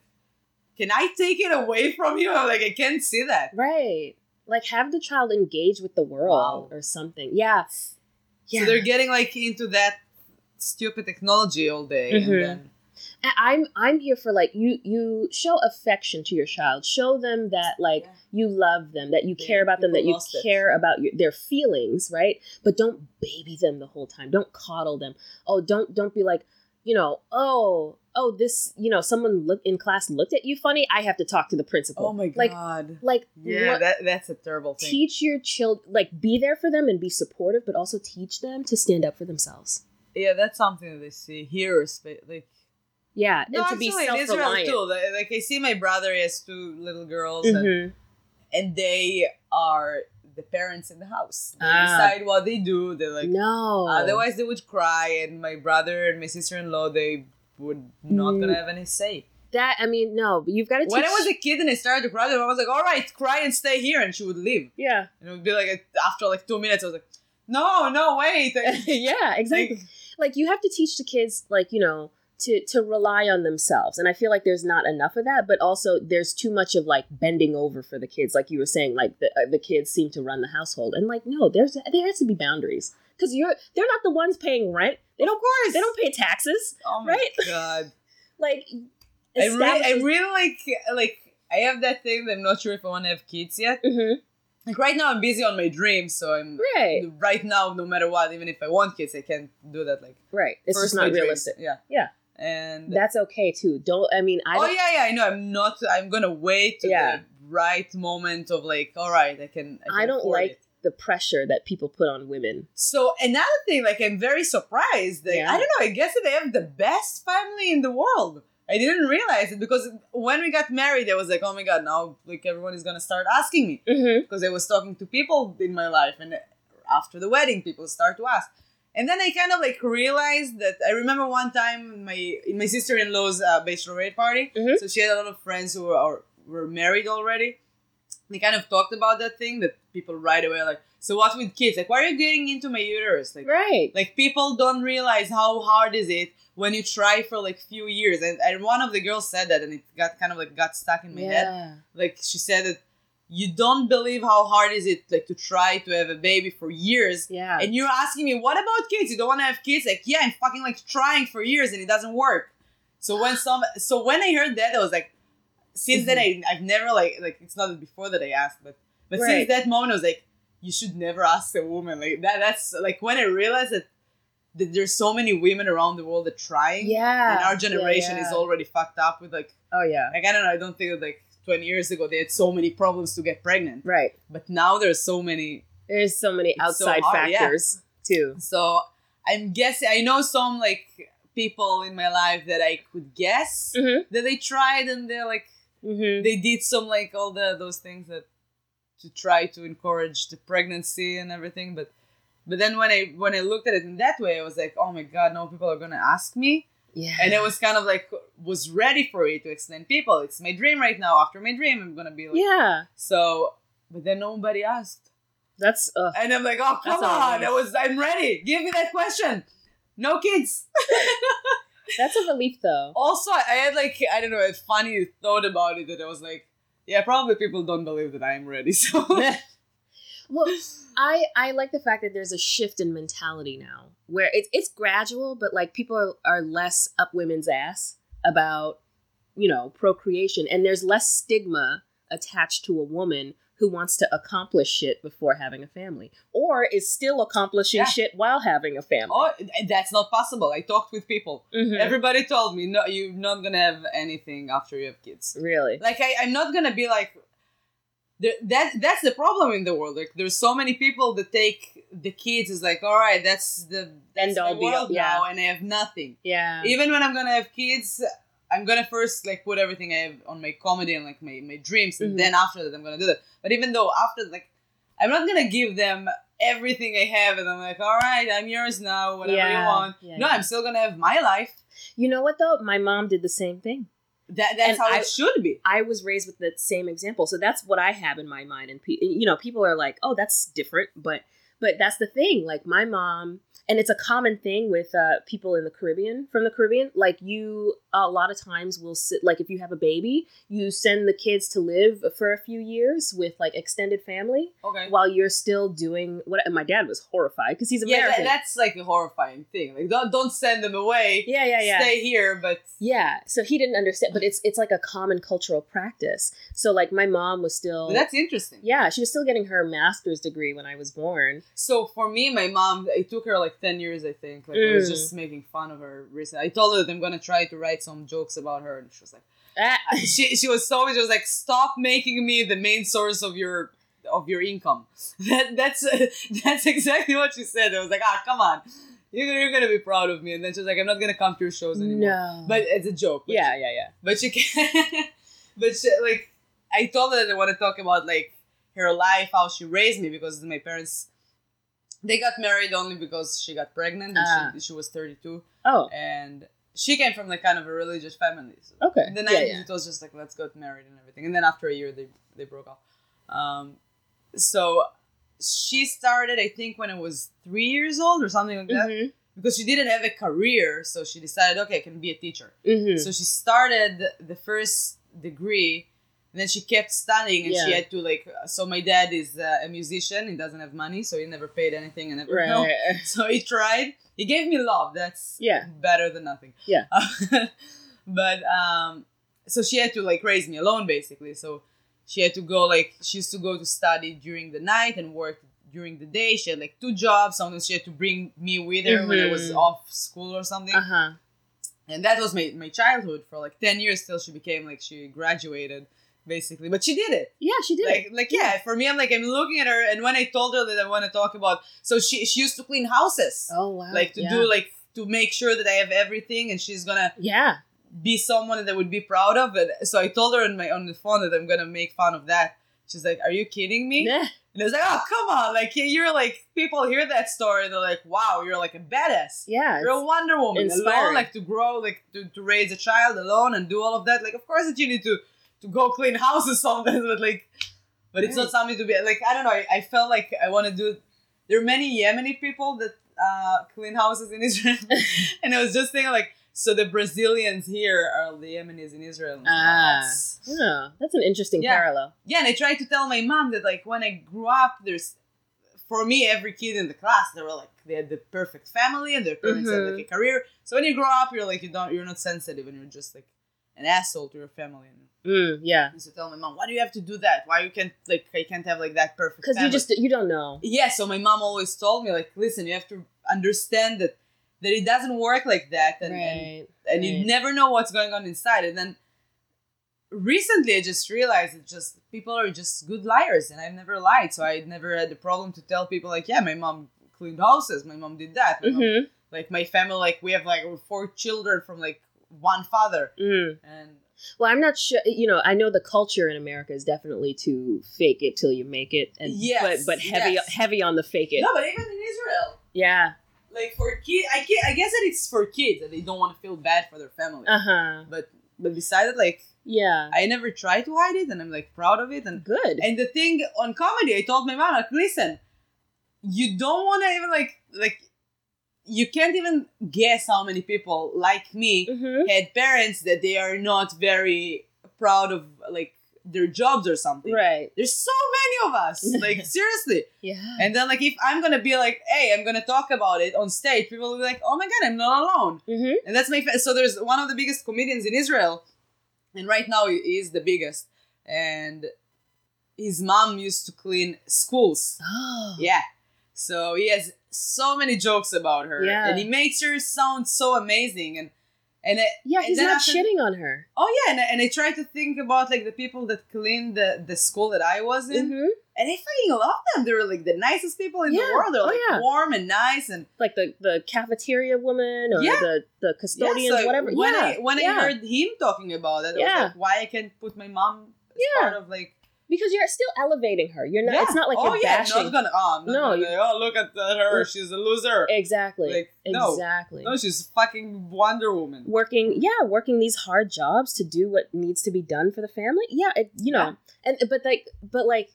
can I take it away from you? I'm like, I can't see that. right. Like, have the child engage with the world Wow. or something. Yeah, yeah. So they're getting like into that stupid technology all day, Mhm. and then And I'm I'm here for like you you show affection to your child. Show them that like Yeah. you love them, that you Yeah, care about them, that you lost it. care about your, their feelings, right? But don't baby them the whole time. Don't coddle them. Oh, don't don't be like, you know, oh, oh this, you know, someone look in class looked at you funny, I have to talk to the principal. oh my Like god, like yeah, what- that that's a terrible thing. teach your child like be there for them and be supportive, but also teach them to stand up for themselves. yeah, that's something that they see here, like Yeah, no, and to be Israel self-reliant. too. Like, like, I see my brother he has two little girls, and, Mhm. and they are the parents in the house. They Ah. decide what they do. They're like, no. otherwise they would cry, and my brother and my sister-in-law they would not Mm. gonna have any say. that I mean, no, but you've got to teach When I was a kid and I started to cry, I was like, "All right, cry and stay here," and she would leave. Yeah. And it would be like after like two minutes, I was like, "No, no, wait." [laughs] Yeah, exactly. [laughs] Like, you have to teach the kids, like, you know, to to rely on themselves. And I feel like there's not enough of that, but also there's too much of like bending over for the kids. Like you were saying, like the uh, the kids seem to run the household. And like, no, there's there has to be boundaries. Cuz you're they're not the ones paying rent. They don't of course, they don't pay taxes. Oh my right? [laughs] god. Like I really, I really like like I have that thing that I'm not sure if I want to have kids yet. Mhm. Like right now, I'm busy on my dreams, so I'm Right. right now. No matter what, even if I want kids, I can't do that. Like Right. It's just not dreams. realistic. Yeah, Yeah. And That's okay too. Don't I mean I oh yeah, yeah, I know. I'm not. I'm gonna wait to Yeah. the right moment of like, all right, I can. I, can I don't like it. the pressure that people put on women. So another thing, like I'm very surprised. Like, Yeah. I don't know. I guess that they have the best family in the world. I didn't realize it because when we got married, I was like, oh my god, now like everyone is gonna start asking me Mhm. because I was talking to people in my life, and after the wedding, people start to ask. And then I kind of like realized that I remember one time my in my sister in law's uh, bachelorette party. Mhm. So she had a lot of friends who were were married already. They kind of talked about that thing that people right away are like, so what with kids? Like, why are you getting into my uterus? Like, Right. like people don't realize how hard is it when you try for like few years. And, and one of the girls said that, and it got kind of like got stuck in my head like she said that you don't believe how hard is it like to try to have a baby for years Yeah. and you're asking me what about kids you don't want to have kids like yeah i'm fucking like trying for years and it doesn't work so when [gasps] some so when i heard that i was like since then mm-hmm. I, i've never like like it's not before that i asked but but Right. since that moment i was like you should never ask a woman like that that's like when i realized that that there's so many women around the world that trying yeah. and our generation yeah, is already fucked up with like Oh yeah. like I don't know. I don't think that like 20 years ago they had so many problems to get pregnant, Right. but now there's so many. There's so many It's so outside hard, yeah. factors too. So I'm guessing. I know some like people in my life that I could guess Mhm. that they tried and they're like Mm-hmm. they did some like all the those things that to try to encourage the pregnancy and everything, but but then when I when I looked at it in that way, I was like, oh my god, no people are gonna ask me. Yeah. and it was kind of like was ready for it to explain people it's my dream right now after my dream i'm gonna be like yeah. so but then nobody asked That's uh, and i'm like oh come on right. i was i'm ready give me that question no kids [laughs] That's a relief, though. Also, I had like I don't know a funny thought about it that I was like, yeah, probably people don't believe that I'm ready. [laughs] So [laughs] Well, I I like the fact that there's a shift in mentality now, where it's it's gradual, but like people are, are less up women's ass about you know procreation, and there's less stigma attached to a woman who wants to accomplish shit before having a family, or is still accomplishing Yeah. shit while having a family. oh, that's not possible. I talked with people. Mhm. Everybody told me no, you're not gonna have anything after you have kids. really? Like I, I'm not gonna be like. There, that that's the problem in the world. Like there's so many people that take the kids is like, all right, that's the that's End all my be all, world yeah. now, and I have nothing. Yeah. even when I'm gonna have kids, I'm gonna first like put everything I have on my comedy and like my, my dreams, and Mhm. then after that I'm gonna do that. But even though after like I'm not gonna give them everything I have, and I'm like, all right, I'm yours now, whatever Yeah. you want. Yeah, no. I'm still gonna have my life. You know what though? My mom did the same thing. That that's And how I- it should be. I was raised with the same example, so that's what I have in my mind. And pe- you know, people are like, "Oh, that's different," but but that's the thing. Like my mom, and it's a common thing with uh, people in the Caribbean, from the Caribbean. Like you, a lot of times we'll sit. Like if you have a baby, you send the kids to live for a few years with like extended family, Okay. while you're still doing what. And my dad was horrified because he's american yeah, that, that's like a horrifying thing. Like don't don't send them away. yeah, yeah, yeah. Stay here, but Yeah, so he didn't understand, but it's it's like a common cultural practice. So like my mom was still but that's interesting. yeah, she was still getting her master's degree when I was born. So for me, my mom, it took her like ten years, I think. Like I was Mm. just making fun of her recently. I told her that I'm gonna try to write some jokes about her, and she was like, Ah, [laughs] she she was so she was like, stop making me the main source of your of your income. [laughs] That that's [laughs] that's exactly what she said. I was like, ah, come on, you're you're gonna be proud of me. And then she was like, I'm not gonna come to your shows anymore. no, But it's a joke. Yeah, yeah, yeah. but she can but she, like i told her that i want to talk about like her life how she raised me because my parents they got married only because she got pregnant and Ah. she, she was 32 Oh, and she came from like kind of a religious family so okay. in the 90s yeah. it was just like let's get married and everything and then after a year they they broke up um so she started i think when i was three years old or something like that Mhm, because she didn't have a career so she decided okay i can be a teacher mhm. so she started the first degree, and then she kept studying, and she had to like. So my dad is uh, a musician. He doesn't have money, so he never paid anything, and never know. [laughs] right. So he tried. He gave me love. That's Yeah. better than nothing. Yeah. [laughs] but um, so she had to like raise me alone, basically. So she had to go like she used to go to study during the night and work during the day. She had like two jobs. Sometimes she had to bring me with her when I was Mhm. off school or something Uh huh. and that was my, my childhood for like 10 years till she became like she graduated basically but she did it Yeah, she did. like like yeah for me i'm like i'm looking at her and when i told her that i want to talk about so she she used to clean houses oh wow. like to yeah. do like to make sure that i have everything and she's gonna Yeah. be someone that I would be proud of and so i told her on my on the phone that i'm gonna make fun of that she's like are you kidding me Yeah. and i was like oh come on like you're like people hear that story and they're like wow you're like a badass Yeah. you're a Wonder Woman alone, like to grow, like to, to raise a child alone and do all of that. Like, of course that you need to to go clean houses sometimes, but like, but it's not something to be like. I don't know. I, I felt like I want to do. There are many Yemeni people that uh, clean houses in Israel, [laughs] and I was just thinking like, so the Brazilians here are the Yemenis in Israel. Ah. That's- Oh, that's an interesting Yeah. parallel. yeah, and I tried to tell my mom that like when I grew up, there's for me every kid in the class they were like they had the perfect family and their parents had like a career. So when you grow up, you're like you don't you're not sensitive and you're just like an asshole to your family. And Mm, yeah. I used to tell my mom, why do you have to do that? Why you can't like I can't have like that perfect Because you just you don't know. yeah. So my mom always told me like, listen, you have to understand that that it doesn't work like that, and and right. and you Right. never know what's going on inside. And then recently, I just realized that just people are just good liars, and I've never lied, so I never had the problem to tell people like, yeah, my mom cleaned houses, my mom did that, my Mm-hmm. like my family, like we have like four children from like one father, Mm. and Well, I'm not sure. You know, I know the culture in America is definitely to fake it till you make it, and Yes, but but heavy yes. heavy on the fake it. no, but even in Israel. Yeah. Like for kids, I, I guess that it's for kids that they don't want to feel bad for their family. Uh huh. But but besides it, like Yeah. I never try to hide it, and I'm like proud of it. And Good. And the thing on comedy, I told my mom, like, listen, you don't want to even like like you can't even guess how many people like me Mhm. had parents that they are not very proud of like their jobs or something. Right. There's so many of us. [laughs] Like seriously. Yeah. And then like if I'm gonna be like, hey, I'm gonna talk about it on stage, people will be like, oh my god, I'm not alone. hmm And that's my fa- so there's one of the biggest comedians in Israel, and right now he is the biggest. And his mom used to clean schools. Oh. Yeah. So he has so many jokes about her. Yeah. And he makes her sound so amazing. And and I, Yeah, and he's not after- shitting on her. Oh yeah, and I, and I try to think about like the people that cleaned the, the school that I was in, hmm and I fucking love them. They were like the nicest people in Yeah. the world. They're Oh, like yeah. warm and nice, and Like the the cafeteria woman or Yeah. the the custodians, like, whatever. When yeah. I when. I heard him talking about it, I Yeah. was like, why I can't put my mom as Yeah. part of like because you're still elevating her. You're not. yeah. It's not like oh you're yeah, bashing. not gonna oh, No, like, oh look at her, she's a loser. exactly. Like, no. exactly. No, she's fucking Wonder Woman. working yeah working these hard jobs to do what needs to be done for the family yeah it, you know and but like but like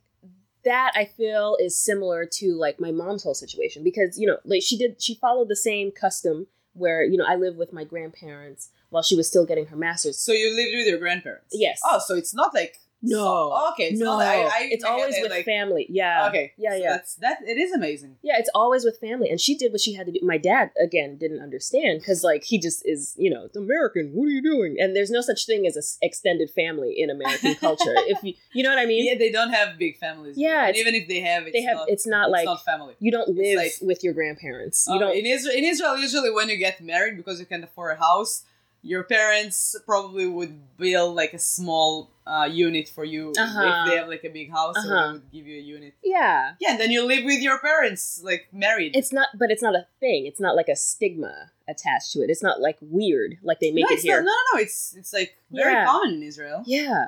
that i feel is similar to like my mom's whole situation because you know like she did she followed the same custom where you know i live with my grandparents while she was still getting her master's So you lived with your grandparents? Yes. Oh, so it's not like No. so- okay, it's no I, I it's always it, with like, family yeah Okay. yeah so yeah That's that. It is amazing. yeah it's always with family and she did what she had to do my dad again didn't understand because like he just is you know it's american what are you doing and there's no such thing as a extended family in american culture [laughs] if you you know what i mean Yeah, they don't have big families. Yeah, and even if they have, it's they have Not, it's not like not family. you don't live like- with your grandparents you Uh, don't in Israel, in Israel, usually when you get married because you can afford a house, your parents probably would build like a small uh, unit for you Uh-huh. if they have like a big house. Uh-huh. they would give you a unit. yeah Yeah, and then you live with your parents, like married. it's not but it's not a thing it's not like a stigma attached to it it's not like weird like they make no, it here not, no, no, no. It's it's like very Yeah. common in Israel. Yeah.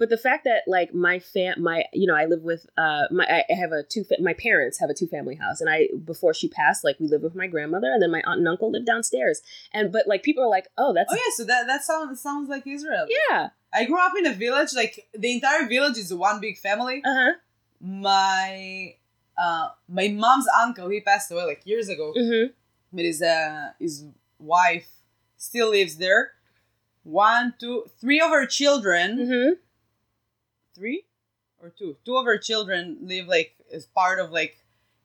But the fact that like my fam my you know I live with uh my I have a two fa- my parents have a two family house and I before she passed like we lived with my grandmother and then my aunt and uncle lived downstairs and but like people are like oh that's Oh yeah, so that that sounds sounds like Israel. yeah I grew up in a village. Like the entire village is one big family. uh huh My uh my mom's uncle he passed away like years ago. mm-hmm. but his uh his wife still lives there. One, two, three of her children, Mm-hmm. Three or two, two of her children live like as part of like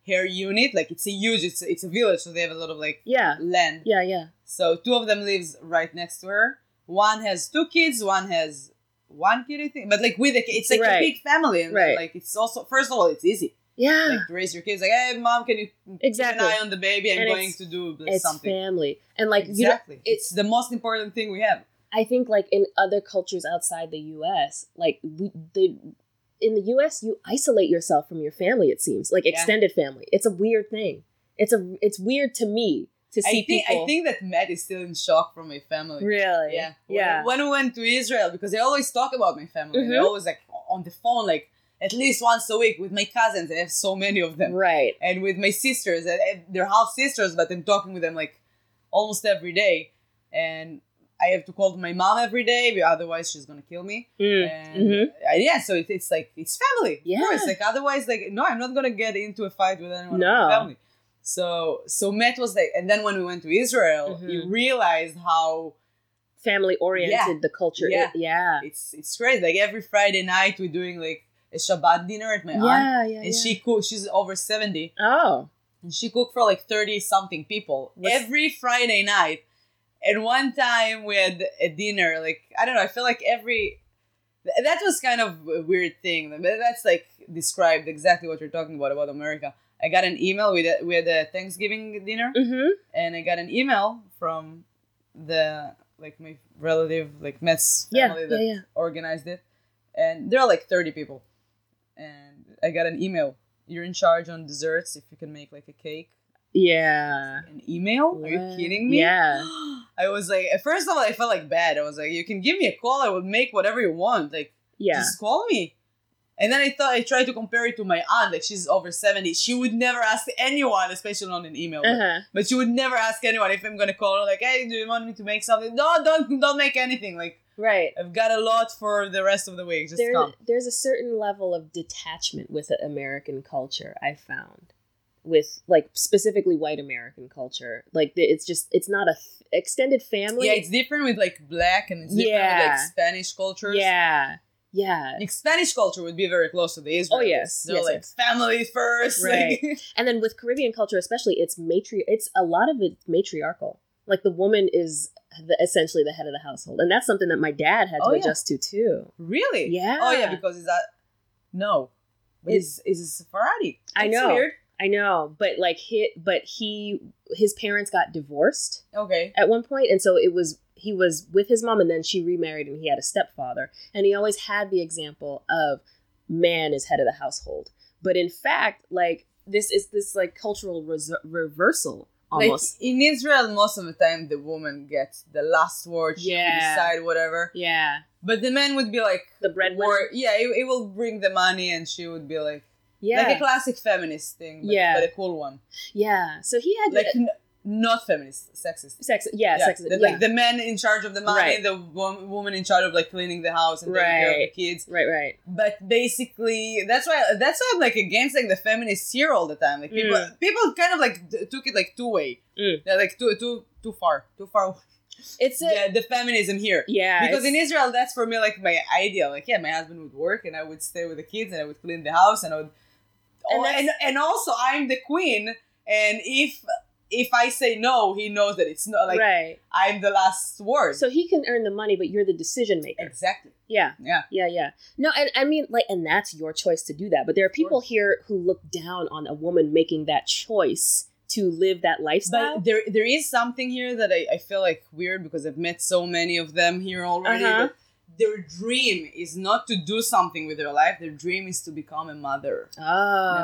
her unit. Like it's a huge, it's it's a village, so they have a lot of like yeah land. yeah yeah So two of them lives right next to her. One has two kids. One has one kid, I think. But like with a, kid, it's like Right. a big family, and Right. like it's also first of all, it's easy yeah like to raise your kids. Like, hey, mom, can you Exactly. keep an eye on the baby? I'm And going to do it's something. family and like you know exactly. it's the most important thing we have. I think like in other cultures outside the U.S., like we they in the U.S. you isolate yourself from your family. It seems like Yeah. extended family. It's a weird thing. It's a it's weird to me to see I think people. I think that Matt is still in shock from my family. really, Yeah, yeah, When, when we went to Israel, because they always talk about my family. They're Mhm. always like on the phone, like at least once a week with my cousins. I have so many of them, right. and with my sisters. and- and They're half sisters, but I'm talking with them like almost every day, and I have to call my mom every day, otherwise she's gonna kill me. Mm. And Mhm. uh, yeah, so it, it's like it's family. Yeah. course. Like otherwise, like no, I'm not gonna get into a fight with anyone No. in my family. So so Matt was like, and then when we went to Israel, Mhm. you realized how Family oriented Yeah. the culture. Yeah. is. yeah, it's it's great. Like every Friday night, we're doing like a Shabbat dinner at my aunt, yeah, yeah. and yeah. she cook. She's over seventy. Oh, and she cooked for like thirty something people What's- every Friday night. And one time we had a dinner. Like I don't know. I feel like every that was kind of a weird thing. But That's like described exactly what you're talking about about America. I got an email with a, with a Thanksgiving dinner, mm-hmm. and I got an email from the like my relative, like yeah, family yeah, that yeah. organized it, and there are like thirty people, and I got an email. You're in charge on desserts. If you can make like a cake, Yeah. an email? Are you What? kidding me? Yeah. [gasps] I was like, at first of all, I felt like bad. I was like, you can give me a call. I will make whatever you want. Like, Yeah. just call me. And then I thought I tried to compare it to my aunt. Like she's over seventy. She would never ask anyone, especially on an email. but- Uh-huh. But she would never ask anyone if I'm gonna call her. Like, hey, do you want me to make something? No, don't don't make anything. Like Right. I've got a lot for the rest of the week. Just there, come. there's a certain level of detachment with American culture. I found with like specifically white American culture. Like it's just it's not a th- extended family. yeah, it's different with like black and it's different with Yeah. like Spanish cultures. yeah, yeah. Like Spanish culture would be very close to the Israelis. Oh, yes, They're yes, like yes. family first. Right. Like, [laughs] And then with Caribbean culture, especially, it's matri. It's a lot of it matriarchal. Like the woman is the, essentially the head of the household, and that's something that my dad had oh, to Oh, yeah. adjust to too. really? Yeah. Oh yeah, because is that no. Is is a Sephardi. I know. weird. I know, but like he, but he, his parents got divorced Okay. at one point, and so it was he was with his mom, and then she remarried, and he had a stepfather, and he always had the example of man is head of the household, but in fact, like this is this like cultural res- reversal almost. Like in Israel, most of the time the woman gets the last word. She Yeah. decide whatever. yeah, But the man would be like, the breadwinner. yeah, it, it will bring the money, and she would be like, yeah, like a classic feminist thing, but, Yeah. but a cool one, yeah. So he had like n- not feminist, sexist. sex. Yeah, sex. the, yeah. like the man in charge of the money, Right. the wo- woman in charge of like cleaning the house and taking care of the kids. right, right. But basically, that's why that's why I'm like against like the feminists here all the time. Like people, Mm. people kind of like d- took it like two way. Mm. They're like too too too far, too far. It's a the, the feminism here. yeah. Because in Israel, that's for me like my idea. Like, yeah, my husband would work and I would stay with the kids and I would clean the house and I would. And and, and also, I'm the queen, and if if I say no, he knows that it's not like right. I'm the last word. So he can earn the money, but you're the decision maker. exactly, Yeah. yeah. Yeah, yeah. No, and I mean, like, and that's your choice to do that. But there are people here who look down on a woman making that choice to live that lifestyle. But there there is something here that I, I feel like weird because I've met so many of them here already. Uh-huh. But their dream is not to do something with their life. Their dream is to become a mother. oh,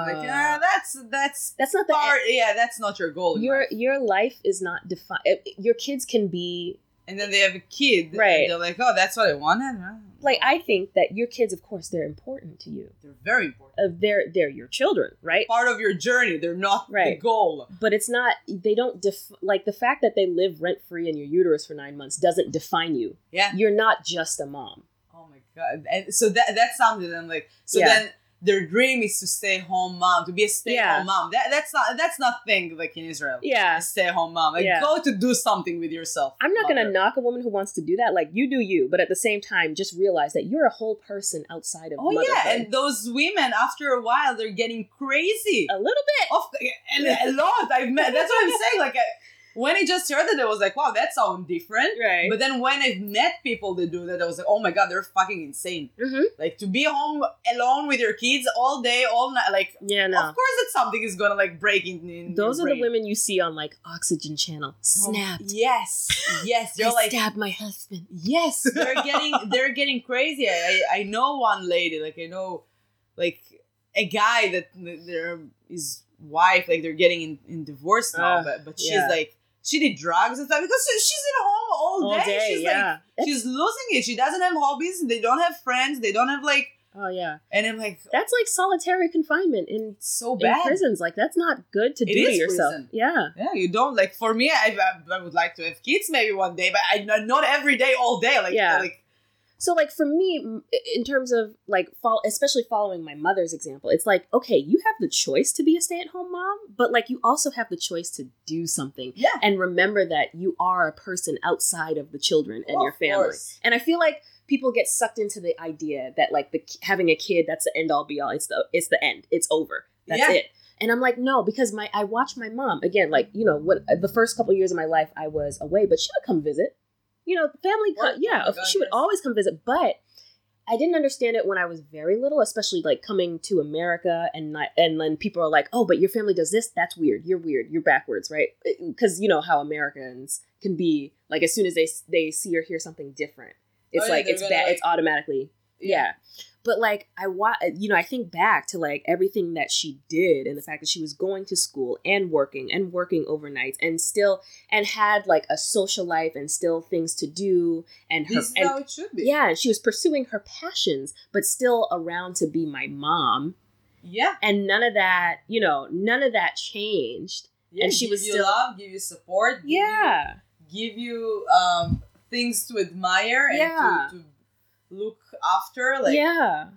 like, ah, that's that's that's not the. Yeah, that's not your goal. your life. your life is not defined. Your kids can be and then they have a kid, Right. They're like, oh, that's what I wanted. Huh? like I think that your kids, of course, they're important to you. they're very important. Uh, they're they're your children, right? Part of your journey. They're not right. the goal. But it's not. They don't def- like the fact that they live rent free in your uterus for nine months doesn't define you. Yeah. You're not just a mom. Oh my god. And so that that's something that I'm like. So Yeah. then their dream is to stay home mom, to be a stay home Yeah. mom. That that's not that's not thing like in Israel. Yeah. Stay home mom. Like Yeah. go to do something with yourself. I'm not going to knock a woman who wants to do that. Like you do you, but at the same time, just realize that you're a whole person outside of Oh yeah, and those women after a while they're getting crazy. a little bit. Of and a lot I've met. That's what I'm saying. Like I- when I just heard that, I was like, wow, that sounds different. Right. But then when I've met people that do that, I was like, oh my god, they're fucking insane. hmm Like to be home alone with your kids all day, all night. Like, Yeah, no. of course, that something is gonna like break in. in Those are the women you see on like Oxygen Channel. Oh, Snapped. yes, yes. [laughs] They're like, stabbed my husband. yes, [laughs] they're getting they're getting crazy. I I know one lady, like I know, like a guy that their his wife, like they're getting in, in divorce now, Ugh, but but she's yeah. like she did drugs and stuff because she's at home all All day. day, she's yeah. like she's losing it. She doesn't have hobbies. They don't have friends. They don't have like. Oh yeah, And I'm like, that's like solitary confinement in, so in bad. prisons. Like that's not good to It do to yourself. prison. Yeah. Yeah, you don't like. For me, I, I I would like to have kids maybe one day, but I not every day, all day. Like Yeah. like So like for me, in terms of like, fol- especially following my mother's example, it's like okay, you have the choice to be a stay-at-home mom, but like you also have the choice to do something yeah, and remember that you are a person outside of the children and Of your family. course. And I feel like people get sucked into the idea that like the having a kid that's the end all be all. It's the it's the end. It's over. That's Yeah. it. And I'm like, no, because my I watch my mom again. Like you know, what the first couple years of my life I was away, but she would come visit. You know, family. Co- yeah, she would always come visit. But I didn't understand it when I was very little, especially like coming to America and not, and then people are like, oh, but your family does this. That's weird. You're weird. You're backwards, right? Because you know how Americans can be. Like as soon as they they see or hear something different, it's Oh, yeah, like it's bad. like- it's automatically yeah. But like I wa- you know, I think back to like everything that she did and the fact that she was going to school and working and working overnights and still and had like a social life and still things to do and her this is and, how it should be. yeah, she was pursuing her passions but still around to be my mom yeah, and none of that, you know, none of that changed. yeah. And she give was you still- love, give you support. give you- Yeah. give you um things to admire and Yeah. to, to look after. Like yeah.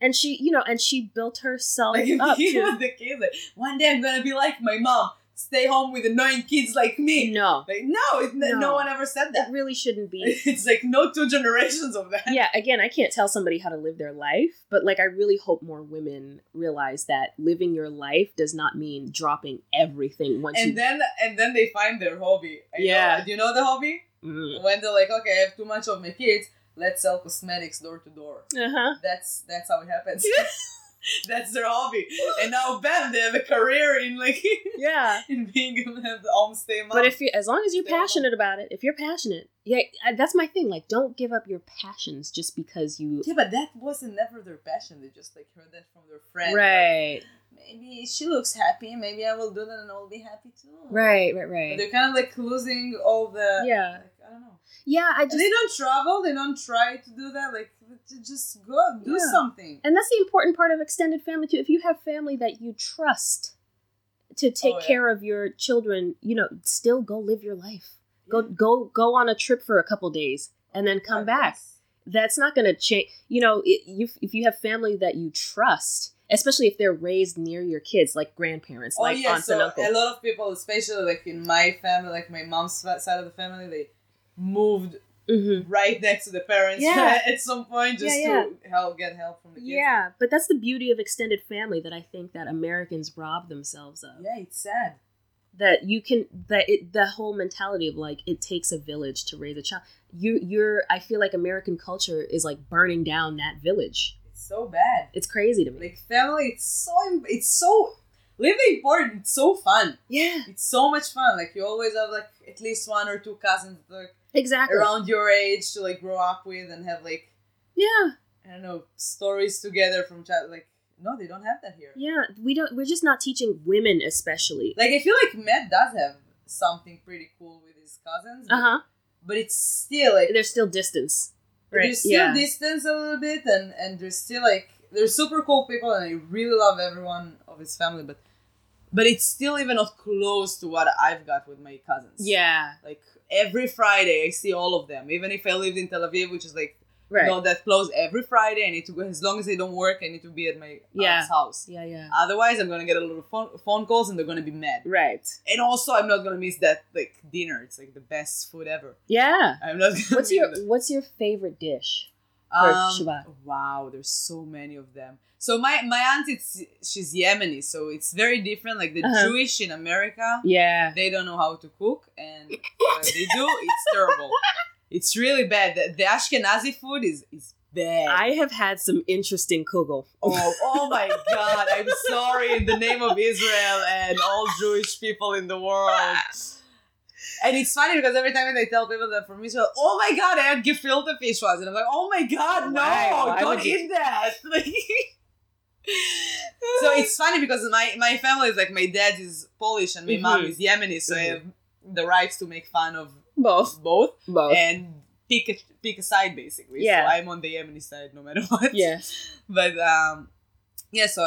and she, you know, and she built herself Like [laughs] up he to the kid, like one day I'm gonna be like my mom, stay home with annoying kids like me. no. Like no, it, no, No. one ever said that It really shouldn't be. [laughs] It's like no two generations of that. yeah, again, I can't tell somebody how to live their life, but like I really hope more women realize that living your life does not mean dropping everything once And you then and then they find their hobby. I know- Yeah. do you know the hobby? Mm. When they're like, okay, I have too much of my kids. Let's sell cosmetics door to door. Uh-huh. That's that's how it happens. [laughs] [laughs] that's their hobby. And now, bam, they have a career in like [laughs] Yeah. in being the homestay mom. But if you as long as you're passionate about it, if you're passionate, yeah, that's my thing. Like don't give up your passions just because you yeah, but that wasn't never their passion. They just like heard that from their friend. like, Right. maybe she looks happy. Maybe I will do that, and I'll be happy too. Right, right, But right. they're kind of like losing all the. Yeah. Like, don't know. Yeah, I just they don't travel. They don't try to do that. Like, just go do Yeah. something. And that's the important part of extended family too. If you have family that you trust to take Oh, yeah. care of your children, you know, still go live your life. Go go go on a trip for a couple days and then come back. That's not going to change. You know, it, you, if you have family that you trust, especially if they're raised near your kids, like grandparents, Oh like yeah, aunts so and uncles. a lot of people, especially like in my family, like my mom's side of the family, they moved Mhm. right next to the parents Yeah. [laughs] at some point just Yeah, to help get help from the kids. Yeah, but that's the beauty of extended family that I think that Americans rob themselves of. yeah, it's sad. that you can that it the whole mentality of like it takes a village to raise a child you you're i feel like american culture is like burning down that village It's so bad. it's crazy to me Like family, it's so it's so really important. It's so fun. yeah It's so much fun. Like you always have like at least one or two cousins like exactly. around your age to like grow up with and have like yeah. I don't know stories together from child. Like no, they don't have that here. yeah we don't we're just not teaching women especially. Like I feel like Matt does have something pretty cool with his cousins, but, uh-huh. but it's still like there's still distance. there's still yeah. distance a little bit, and and there's still like they're super cool people, and I really love everyone of his family, but but it's still even not close to what I've got with my cousins. yeah. Like every Friday I see all of them, even if I lived in Tel Aviv, which is like right not that close. Every Friday I need to go. As long as they don't work, I need to be at my Yeah. aunt's house. yeah yeah Otherwise, I'm gonna get a lot of phone, phone calls, and they're gonna be mad. right And also, I'm not gonna miss that like dinner. It's like the best food ever. yeah I'm not. Gonna what's your it. what's your favorite dish Um? Wow, there's so many of them. So my my aunt, it's she's Yemeni, so it's very different. Like the Uh-huh. Jewish in America, yeah they don't know how to cook, and when they do, it's terrible. [laughs] It's really bad. The, the Ashkenazi food is is bad. i have had some interesting kugel Oh, oh my God! I'm sorry in the name of Israel and all Jewish people in the world. [laughs] And it's funny because every time I tell people that from Israel, oh my God, I had gefilte fish once, and I'm like, oh my God, no, Why? Why don't would you- eat that. [laughs] Like, so it's funny because my my family is like my dad is Polish and my mom Mhm. is Yemeni, so I Mhm. have the rights to make fun of both both both and pick a, pick a side basically. Yeah. So I'm on the Yemeni side no matter [laughs] what yeah but um yeah so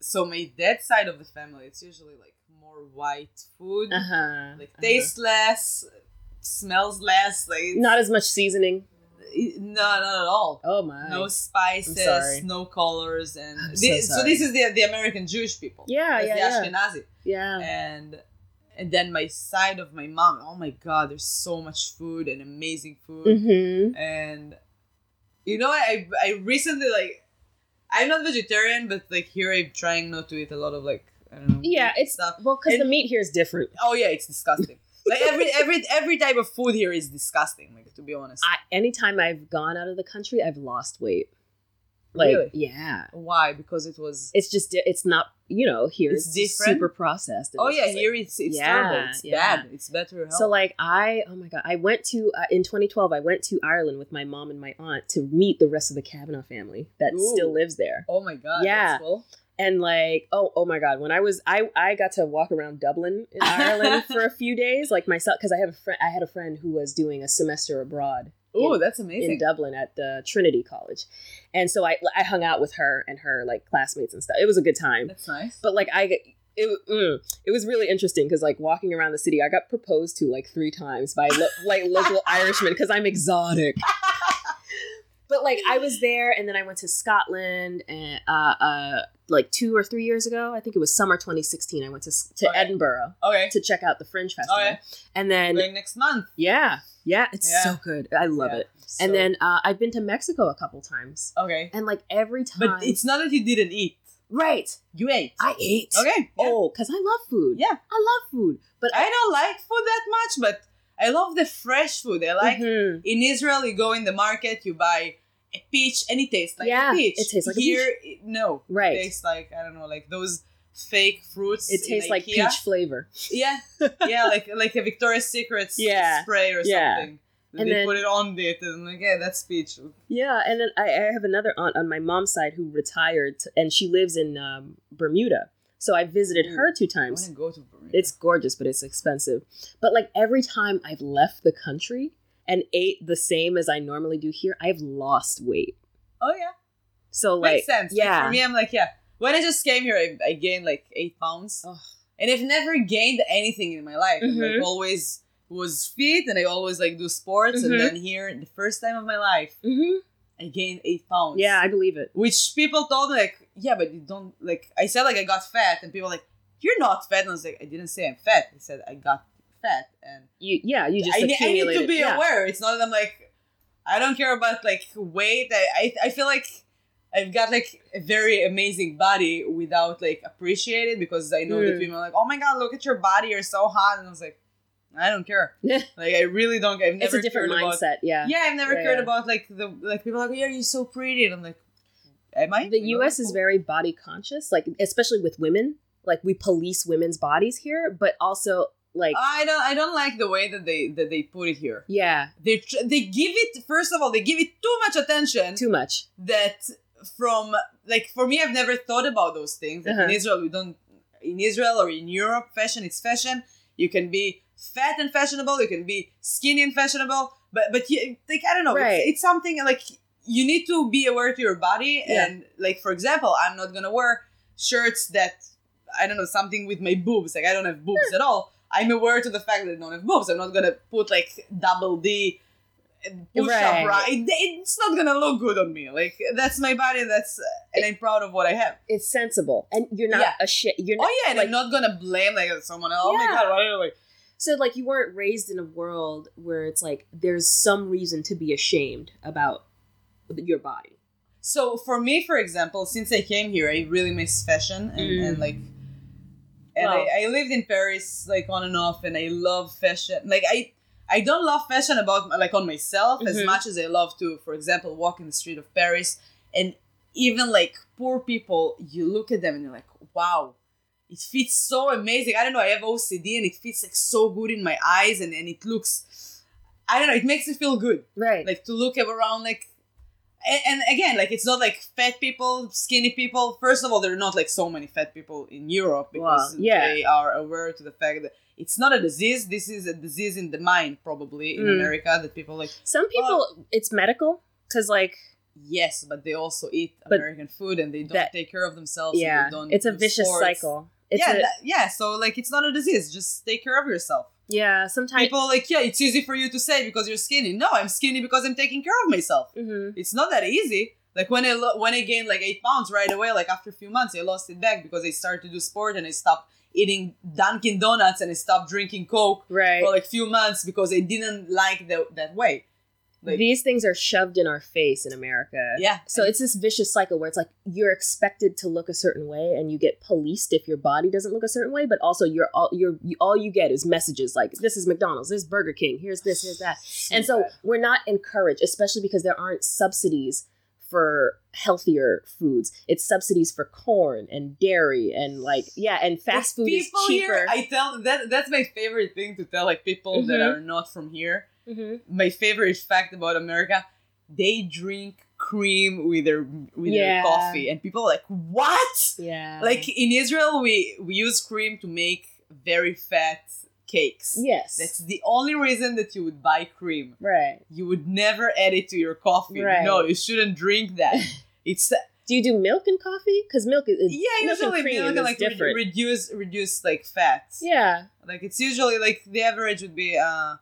so my dad's side of the family it's usually like more white food. Uh-huh like uh-huh. tastes less smells less like not as much seasoning? No not at all. Oh my. No spices no colors and so so, this is the the american jewish people. Yeah yeah the yeah. Ashkenazi. Yeah. And and then my side of my mom oh my god there's so much food and amazing food. Mm-hmm. And you know I I recently like I'm not vegetarian, but like here I'm trying not to eat a lot of like I don't know. yeah it's stuff. well because the meat here is different Oh yeah, it's disgusting. like every every every type of food here is disgusting. Like to be honest. I, anytime i've gone out of the country i've lost weight like Really? yeah Why? Because it was. it's just it's not you know here It's it's, different? super processed and Oh yeah, just, like- here it's it's Yeah, terrible. It's yeah. bad. It's better health. so like i oh my god i went to uh, in 2012 i went to ireland with my mom and my aunt to meet the rest of the kavanaugh family that Ooh. still lives there oh my god. Yeah. That's cool. And like oh oh my god when i was i i got to walk around dublin in [laughs] ireland for a few days like myself because i have a friend i had a friend who was doing a semester abroad Oh, that's amazing. in dublin at the trinity college. And so i i hung out with her and her like classmates and stuff. It was a good time. That's nice. but like i it, mm, it was really interesting because like walking around the city i got proposed to like three times by lo- like local [laughs] irishmen because i'm exotic [laughs] but like I was there, and then I went to Scotland, and uh, uh, like two or three years ago, I think it was summer 2016. I went to to Okay. Edinburgh Okay. to check out the Fringe Festival, Okay. and then Going next month. yeah, yeah, it's Yeah. so good. I love Yeah. it. and then uh, I've been to Mexico a couple times, Okay. and like every time, But it's not that you didn't eat. right. You ate. I ate. Okay. Yeah. Oh, because I love food. Yeah. I love food, but I don't like food that much, but I love the fresh food. I like Mhm. in Israel, you go in the market, you buy a peach, and it tastes like Yeah, a peach. it tastes like Here, it- no, Right. It tastes like I don't know, like those fake fruits. it tastes like IKEA. peach flavor. Yeah, [laughs] yeah, like like a Victoria's Secret Yeah. spray or Yeah. something. And, And they then- put it on it, and I'm like, yeah, that's peach. Yeah, and then I, I have another aunt on my mom's side who retired, t- and she lives in um, Bermuda. So I visited her two times. go to It's gorgeous, but it's expensive. But like every time I've left the country and ate the same as I normally do here, I've lost weight. oh yeah, So like, makes sense. Like, yeah, for me, I'm like, yeah. When I just came here, I, I gained like eight pounds. Ugh. and I've never gained anything in my life. I'm, Mhm. like always was fit, and I always like do sports. Mhm. And then here, the first time of my life, hmm I gained eight pounds. yeah, I believe it. which people told me like, yeah, but you don't like. I said like I got fat, and people were like, you're not fat. And I was like, I didn't say I'm fat. I said I got fat, and You, yeah, you just I, I need to be yeah. aware. It's not that I'm like, I don't care about like weight. I, I, I feel like I've got like a very amazing body without like appreciating it because I know that Mm. people are like, oh my god, look at your body, you're so hot, and I was like, I don't care. [laughs] Like I really don't. I've never It's a different cared about- mindset. yeah. yeah, I've never Yeah, cared yeah. about like the like people are like, yeah, you're so pretty, and I'm like, am I? the You know, US is very body conscious, like especially with women. Like we police women's bodies here, but also like I don't. I don't like the way that they that they put it here. yeah, They tr- they give it first of all they give it too much attention. too much. that from like for me i've never thought about those things like in Uh-huh. israel we don't in israel or in europe fashion is fashion you can be fat and fashionable you can be skinny and fashionable but but you, like i don't know Right. it's, it's something like you need to be aware to your body Yeah. and like for example i'm not gonna wear shirts that i don't know something with my boobs like i don't have boobs at all i'm aware to the fact that i don't have boobs i'm not gonna put like double d push up Right. right it, it's not gonna look good on me like that's my body that's and i'm proud of what i have It's sensible, and you're not Yeah. a shit. You're oh, not oh yeah and like i'm not gonna blame like someone else oh my god why are like so like you weren't raised in a world where it's like there's some reason to be ashamed about your body. so for me for example since i came here i really miss fashion and, Mm. and like and Wow. I, I lived in paris like on and off and i love fashion like i i don't love fashion about like on myself as Mhm. much as i love to for example walk in the street of paris and even like poor people you look at them and you're like wow it fits so amazing i don't know i have ocd and it fits like so good in my eyes and, and it looks i don't know it makes me feel good Right. like to look around like and, and again like it's not like fat people skinny people first of all there are not like so many fat people in europe because Wow, yeah. they are aware to the fact that it's not a disease this is a disease in the mind probably in Mm. america that people like some people it's medical because like yes but they also eat american food and they don't that- take care of themselves and yeah, it's a vicious sports. cycle. It's yeah a- that- yeah so like it's not a disease just take care of yourself yeah. Sometimes. people are like yeah it's easy for you to say because you're skinny no i'm skinny because i'm taking care of myself Mhm. it's not that easy. Like when I lo- when I gained like eight pounds right away, like after a few months, I lost it back because I started to do sport and I stopped eating Dunkin' Donuts and I stopped drinking Coke Right. for like few months because I didn't like the, that way. Like These things are shoved in our face in America. yeah, So it's this vicious cycle where it's like you're expected to look a certain way, and you get policed if your body doesn't look a certain way. But also, you're all you're you, all you get is messages like this is McDonald's, this is Burger King, here's this, here's that, [sighs] and so we're not encouraged, especially because there aren't subsidies for healthier foods. It's subsidies for corn and dairy and like yeah, and fast food is cheaper. here, I tell that that's my favorite thing to tell like people that Mhm. are not from here. Mhm. My favorite fact about America, they drink cream with their with Yeah. their coffee, and people are like, "What?" Yeah, like in Israel, we we use cream to make very fat cakes. yes, That's the only reason that you would buy cream. right. You would never add it to your coffee. Right. No, you shouldn't drink that. [laughs] It's Do you do milk and coffee? Because milk is yeah, milk usually milk is and like different. reduce reduce like fats. yeah, Like it's usually like the average would be uh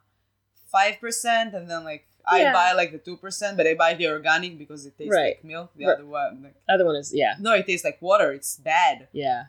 five percent, and then like I Yeah. buy like the two percent, but I buy the organic because it tastes Right. like milk. The Right. other one, like, Other one is yeah, no, it tastes like water. It's bad. [laughs] yeah.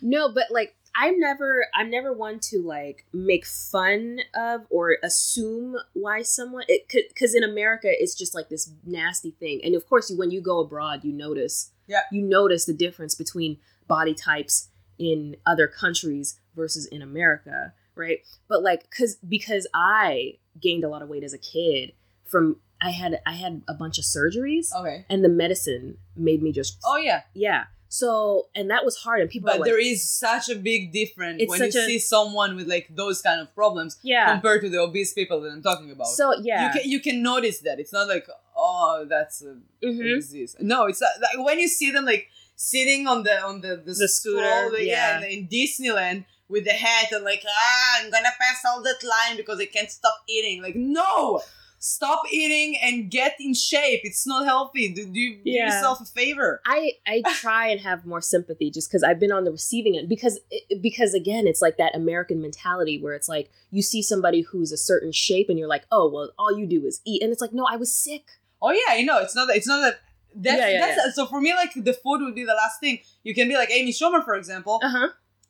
No, but like I'm never I'm never one to like make fun of or assume why someone it because in America it's just like this nasty thing. And of course, when you go abroad, you notice Yeah. you notice the difference between body types in other countries versus in America, right? But like cuz because I gained a lot of weight as a kid from I had I had a bunch of surgeries okay. and the medicine made me just Oh yeah, yeah. So and that was hard and people are but like there is such a big difference when you a- see someone with like those kind of problems yeah. compared to the obese people that I'm talking about. So yeah, you can you can notice that it's not like oh that's a, a Mhm. disease. No, it's not, like when you see them like sitting on the on the the, The scooter, stroller, yeah. yeah, in Disneyland with the hat and like ah I'm gonna pass all that line because I can't stop eating. Like no, stop eating and get in shape. It's not healthy. Do, do you do yourself a favor. I I try and have more sympathy just because I've been on the receiving end because because again it's like that American mentality where it's like you see somebody who's a certain shape and you're like oh well all you do is eat and it's like no I was sick Oh yeah, you know. It's not. That it's not that. That's, Yeah, yeah, that's so for me. Like the food would be the last thing. You can be like Amy Schumer, for example. uh huh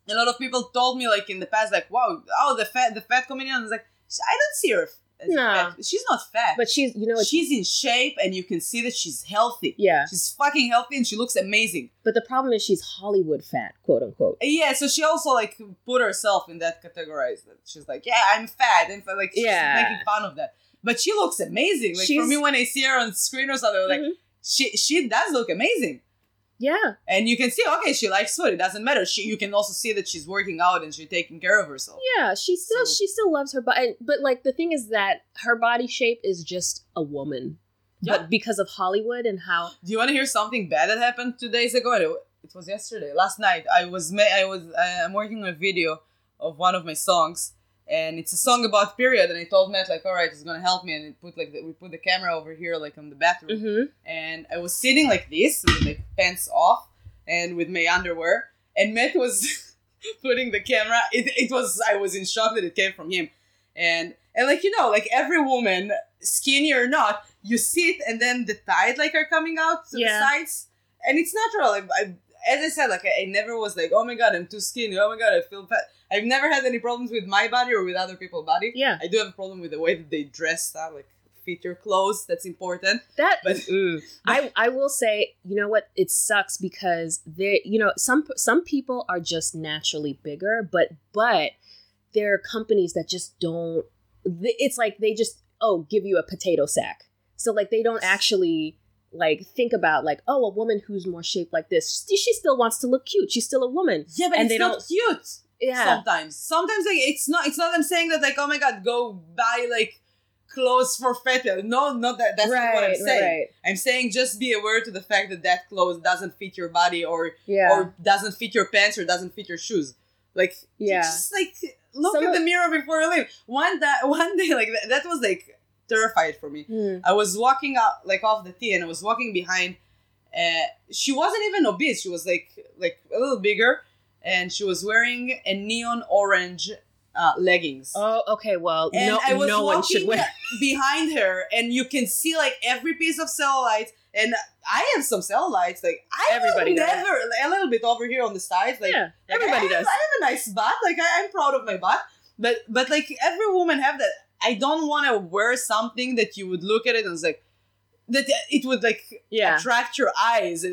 a lot of people told me like in the past like wow oh the fat the fat comedian. I was like i don't see her as No. fat. she's not fat. But she's you know she's in shape and you can see that she's healthy. Yeah. She's fucking healthy and she looks amazing. But the problem is she's Hollywood fat quote unquote. Yeah so she also like put herself in that categorized. That she's like yeah i'm fat. And like she's Yeah. making fun of that. But she looks amazing. Like for me when i see her on screen or something like Mhm. she she does look amazing yeah and you can see okay she likes food it doesn't matter she you can also see that she's working out and she's taking care of herself yeah she still So- she still loves her body but like the thing is that her body shape is just a woman Yeah. but because of Hollywood and how Do you want to hear something bad that happened two days ago? It, was yesterday, last night. I was ma- I was I- I'm working on a video of one of my songs, and it's a song about period. And I told Matt like, all right, he's gonna help me, and it put like the, we put the camera over here like on the bathroom, Mhm. and I was sitting like this with my pants off and with my underwear, and Matt was [laughs] putting the camera. It, it was I was in shock that it came from him, and and like you know like every woman, skinny or not, you sit and then the tide like are coming out to Yeah. the sides, and it's natural. Like, I, as I said, like I, I never was like, oh my god, I'm too skinny. Oh my god, I feel fat. I've never had any problems with my body or with other people's body. yeah I do have a problem with the way that they dress up, like fit your clothes. That's important. that But [laughs] Mm. I I will say, you know what? It sucks because they, you know, some some people are just naturally bigger, but but there are companies that just don't. It's like they just oh give you a potato sack, so like they don't actually like think about like oh a woman who's more shaped like this she, she still wants to look cute she's still a woman yeah, but And it's they not don't- cute. Yeah Sometimes, sometimes like it's not. It's not. I'm saying that like, oh my god, go buy like clothes for people. No, not that. That's not what I'm saying. right I'm saying just be aware to the fact that that clothes doesn't fit your body or yeah or doesn't fit your pants or doesn't fit your shoes. Like Yeah. just like look Some in of- the mirror before you leave. One that [laughs] one day like that, that was like terrified for me. Hmm. I was walking out like off the tee and I was walking behind. Uh, she wasn't even obese. She was like like a little bigger, and she was wearing a neon orange uh, leggings. oh okay well And no I was no one should wear [laughs] behind her, and you can see like every piece of cellulite. And I have some cellulites. Like I Everybody will does. never a little bit over here on the sides. Like yeah like, everybody I have, does I have a nice butt. Like I, I'm proud of my butt. But but like every woman have that. I don't want to wear something that you would look at it and it's like that it would like yeah attract your eyes.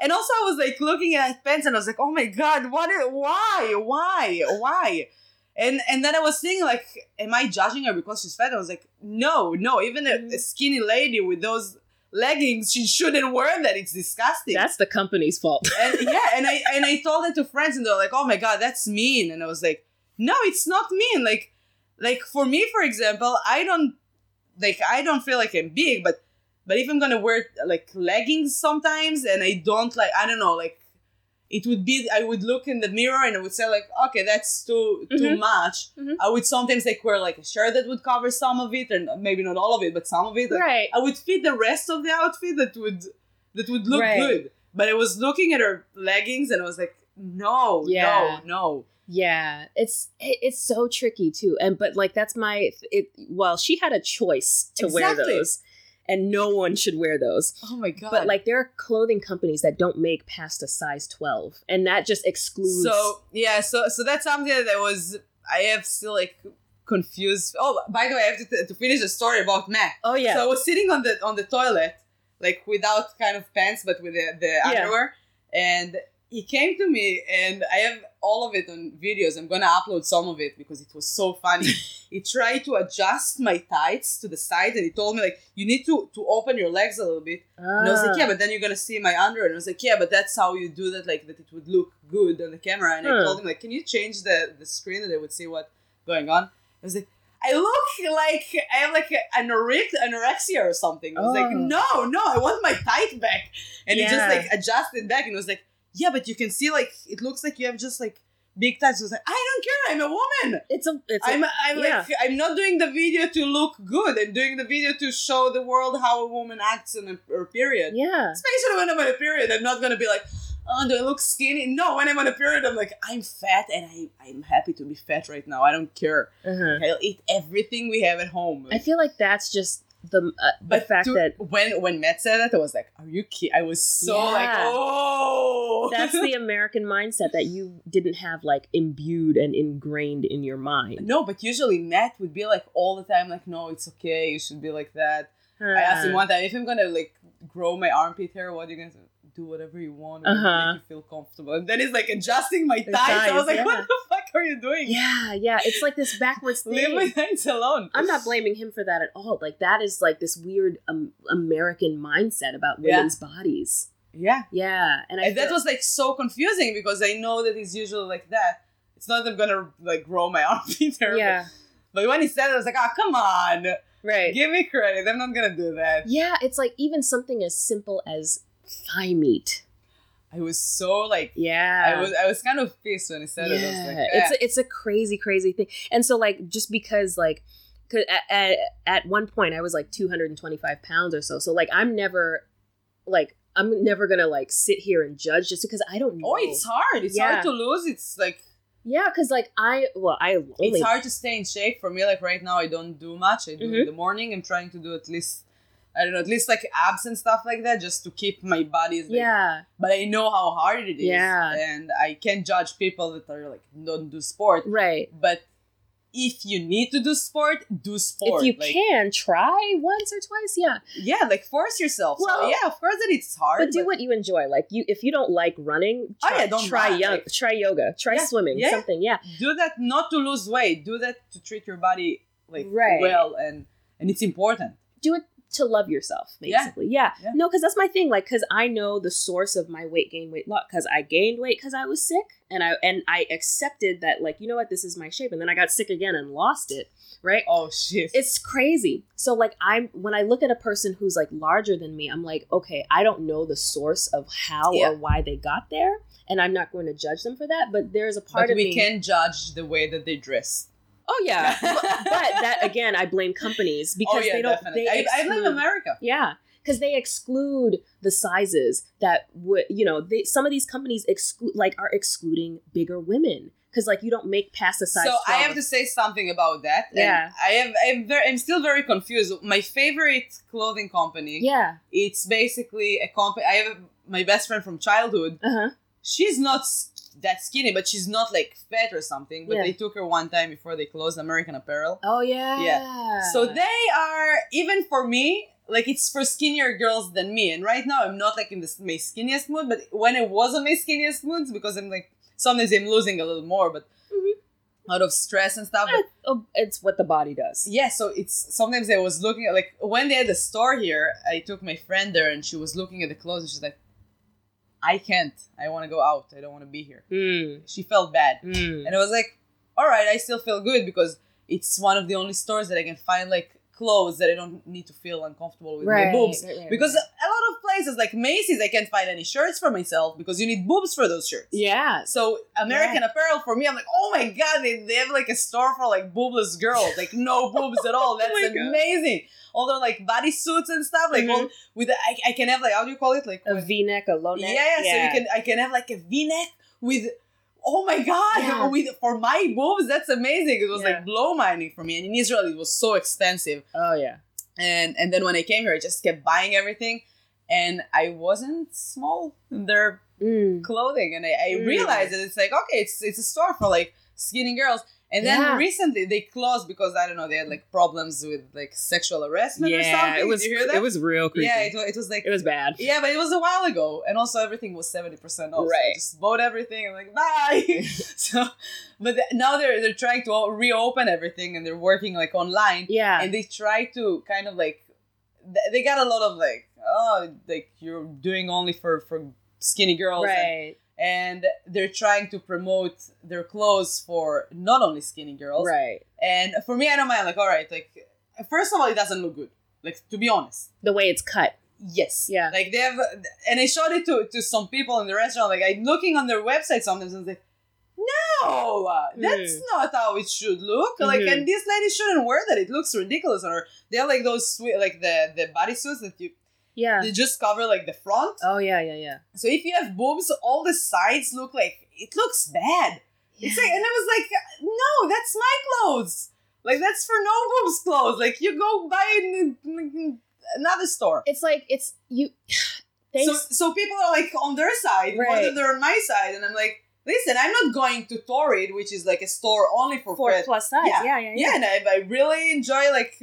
And also, I was like looking at pants, and I was like, "Oh my god, what? i- Why? Why? Why?" And and then I was thinking, like, "Am I judging her because she's fat?" I was like, "No, no. Even a, a mm-hmm. skinny lady with those leggings, she shouldn't wear that. It's disgusting." that's the company's fault and yeah, and I and I told it to friends, and they're like, "Oh my god, that's mean." And I was like, "No, it's not mean. Like, like for me, for example, I don't like I don't feel like I'm big, but but if I'm gonna wear like leggings sometimes, and I don't like, I don't know, like." It would be I would look in the mirror and I would say like okay that's too too Mhm. much. Mhm. I would sometimes like wear like a shirt that would cover some of it and maybe not all of it but some of it. Like, right I would fit the rest of the outfit that would that would look Right. good. But I was looking at her leggings and I was like, no, Yeah. no, no. Yeah, it's it, it's so tricky too. And but like that's my it. Well, she had a choice to wear those, and no one should wear those. Oh my god. But like there are clothing companies that don't make past a size twelve, and that just excludes. So yeah, so so that's something that was I have still like confused. Oh, by the way, I have to, to finish the story about Matt. oh yeah, So I was sitting on the on the toilet, like without kind of pants, but with the, the Yeah. underwear, and he came to me, and I have all of it on videos. I'm gonna upload some of it because it was so funny. [laughs] he tried to adjust my tights to the side, and he told me like, "You need to to open your legs a little bit." And I was like, Ah. yeah, but then you're gonna see my underwear. And I was like, yeah, but that's how you do that, like that it would look good on the camera. And I told him like, can you change the the screen that I would see what going on? I was like, I look like I have like anorexia or something. I was like, Oh. no, no, I want my tight back. And he just like adjusted back and was like, yeah, but you can see like it looks like you have just like big. I like, I don't care, I'm a woman. it's a it's a, I'm, I'm yeah. like I'm not doing the video to look good. I'm doing the video to show the world how a woman acts in a, her period. yeah. Especially when I'm on a period, I'm not gonna be like, oh, do I look skinny? No, when I'm on a period, I'm like, I'm fat and I, I'm happy to be fat right now. I don't care. Uh-huh. I'll eat everything we have at home. I feel like that's just the uh, the but fact that when when Matt said that, I was like, are you kidding? I was so like, oh. that's the [laughs] American mindset that you didn't have like imbued and ingrained in your mind. no, but usually Matt would be like all the time, like, no, it's okay. You should be like that. I asked him Uh, one time if I'm gonna like grow my armpit hair, what are you gonna do? Do whatever you want, Uh-huh. make you feel comfortable. And then he's like adjusting my The thighs. I was thighs, like, what the fuck are you doing? Yeah, yeah. It's like this [laughs] backwards Leave my thing. thighs alone. I'm not blaming him for that at all. Like that is like this weird um, American mindset about Yeah. women's bodies. Yeah, Yeah, and I and that was like so confusing because I know that he's usually like that. It's not that I'm gonna like grow my [laughs] armpit hair. but- yeah, But when he said it, I was like, oh come on, right. give me credit. I'm not gonna do that. Yeah, it's like even something as simple as thigh meat. I was so like, Yeah, I was I was kind of pissed when he said it. I was like, Yeah, eh. it's a, it's a crazy crazy thing and so like just because like at, at, at one point i was like 225 pounds or so so like i'm never like i'm never gonna like sit here and judge just because i don't know oh, it's hard. It's Yeah. hard to lose. It's like yeah because like i well i only it's hard to stay in shape for me. Like right now, I don't do much. I do Mhm. in the morning. I'm trying to do at least. I don't know, at least like abs and stuff like that, just to keep my body. Like, yeah but I know how hard it is. Yeah. And I can't judge people that are like don't do sport. right But if you need to do sport, do sport. if you like, can try once or twice yeah Yeah, like force yourself. so Well, yeah, of course that it's hard. but do what you enjoy like you if you don't like running Oh, try, yeah, don't try run, yoga like- try yoga try Yeah, swimming yeah. something yeah do that not to lose weight. Do that to treat your body like Right. well and and it's important. do it to love yourself basically yeah, Yeah. no because that's my thing like because i know the source of my weight gain weight loss because i gained weight because i was sick and i and i accepted that like you know what this is my shape and then i got sick again and lost it right Oh shit. it's crazy so like i'm when i look at a person who's like larger than me i'm like okay i don't know the source of how Yeah. or why they got there and i'm not going to judge them for that but there's a part but of we me can judge the way that they dress. Oh yeah but, but that again i blame companies because oh yeah, they don't definitely. they I, I blame America. Yeah, because they exclude the sizes that would, you know, they, some of these companies exclude, like, are excluding bigger women because, like, you don't make past a size. So I have to say something about that. Yeah. I have. I'm very. I'm still very confused. My favorite clothing company. Yeah. It's basically a company. I have my best friend from childhood. Uh huh. She's not that skinny, but she's not like fat or something. But Yeah. they took her one time before they closed American Apparel. Oh yeah. Yeah. So they are even for me. Like it's for skinnier girls than me, and right now I'm not like in this my skinniest mood. But when I was on my skinniest moods, because I'm like sometimes I'm losing a little more, but Mhm. out of stress and stuff. But oh, it's what the body does. yeah, so it's sometimes I was looking at like when they had the store here, I took my friend there and she was looking at the clothes and she's like, I can't. I want to go out. I don't want to be here. Mm. She felt bad. Mm. And I was like, all right, I still feel good because it's one of the only stores that I can find like clothes that I don't need to feel uncomfortable with my Right, boobs. right, right, Because right. a lot of places like Macy's, I can't find any shirts for myself because you need boobs for those shirts. Yeah. So American Apparel for me, I'm like, oh my god, they, they have like a store for like boobless girls, like no [laughs] boobs at all. That's Oh my God. amazing. All the like bodysuits and stuff, like Mhm. all with I, I can have like how do you call it like A with- V neck, a low yeah, neck. yeah, So you can I can have like a V neck with oh my god Yeah. with for my boobs that's amazing it was Yeah. like blow money for me and in israel it was so expensive Oh yeah. and and then when i came here i just kept buying everything and i wasn't small in their Mm. clothing and i, I Mm. realized that it's like okay it's it's a store for like skinny girls and then Yeah. recently they closed because i don't know they had like problems with like sexual harassment or Yeah, something it was. Did you hear that It was real creepy. yeah it, it was like it was bad. yeah, but it was a while ago, and also everything was seventy percent off. So I Right. just bought everything. I'm like, bye. [laughs] [laughs] so, but th- now they're they're trying to reopen everything, and they're working like online, Yeah. and they try to kind of like th- they got a lot of like oh like you're doing only for for skinny girls, and, right. and they're trying to promote their clothes for not only skinny girls, Right. And for me, I don't mind. Like, all right, like first of all, it doesn't look good. Like to be honest. The way it's cut. Yes. Yeah. Like they have, and I showed it to to some people in the restaurant. Like I'm looking on their website sometimes, and I was like, no, that's Mm. not how it should look. Like, Mhm. and this lady shouldn't wear that. It looks ridiculous on her. They're like those sweet, like the the bodysuits that you Yeah. they just cover like the front. Oh yeah, yeah, yeah. So if you have boobs, all the sides look like it looks bad. Yeah. It's like, and I was like, no, that's my clothes. Like that's for no boobs clothes. Like you go buy it in, in another store. It's like it's you. [sighs] So, Thanks. so people are like on their side more Right. than they're on my side, and I'm like, listen, I'm not going to Torrid, which is like a store only for, for plus size. Yeah. Yeah, yeah, yeah. Yeah, and I, I really enjoy like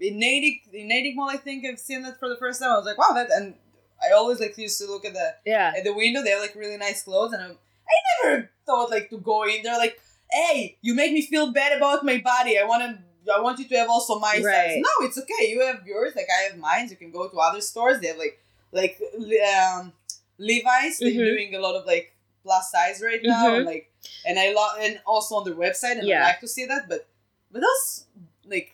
in Natick, in Natick Mall. I think I've seen that for the first time. I was like, wow, that, and I always like used to look at the Yeah. at the window. They have like really nice clothes, and I'm, I never thought like to go in there. Like, hey, you make me feel bad about my body. I want to. I want you to have also my size. No, it's okay. You have yours. Like I have mine. You can go to other stores. They have like like um, Levi's. They're Mhm. doing a lot of like plus size right now. Mhm. And, like, and I love and also on their website, and Yeah. I like to see that. But but those like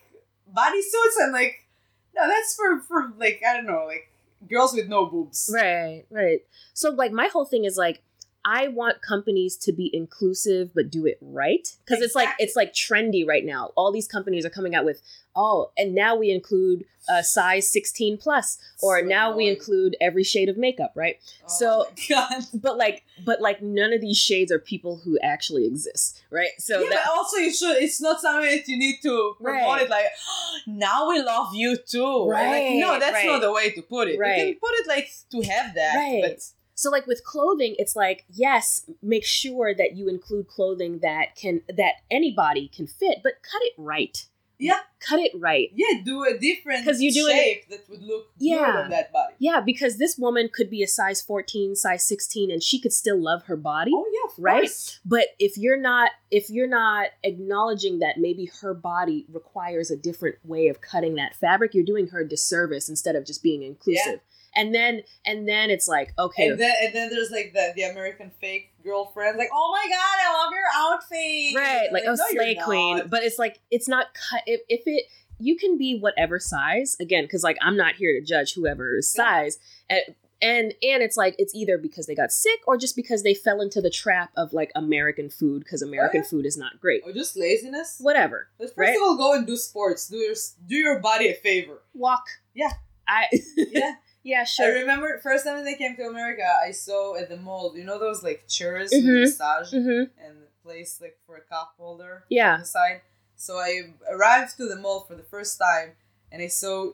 bodysuits, I'm like, no, that's for for like I don't know, like girls with no boobs. Right, right. So like my whole thing is like I want companies to be inclusive but do it right because it's like it's like trendy right now. All these companies are coming out with oh, and now we include a size 16 plus or So now we include every shade of makeup, right? Oh So- [laughs] But like but like none of these shades are people who actually exist, right? So yeah, that but also you should. It's not something that you need to promote Right. it like. [gasps] now we love you too. Right. Like, Right, no, that's right. not the way to put it. You can put it like to have that. Right. But So like with clothing, it's like yes, make sure that you include clothing that can that anybody can fit, but cut it right. Yeah. Cut it right. yeah, do a different 'Cause you do shape that would look good Yeah. on that body. Yeah, because this woman could be a size 14, size 16 and she could still love her body. Oh yeah, of Right? course. But if you're not if you're not acknowledging that maybe her body requires a different way of cutting that fabric, you're doing her a disservice instead of just being inclusive. And then and then it's like, okay, And then and then there's like the the American fake girlfriend, like, oh my god, I love your outfit. right like oh no, slay queen not. but it's like it's not cut if, if it you can be whatever size again because like i'm not here to judge whoever's Yeah. size and, and and it's like it's either because they got sick or just because they fell into the trap of like american food because american food is not great Or just laziness. whatever But first right? of all, go and do sports. Do your do your body a favor. walk Yeah. i Yeah. [laughs] yeah sure. I remember first time they came to America, I saw at the mall, you know those like chairs with Mhm. massage hmm and the place like for a cup holder Yeah. on the side. So I arrived to the mall for the first time and I saw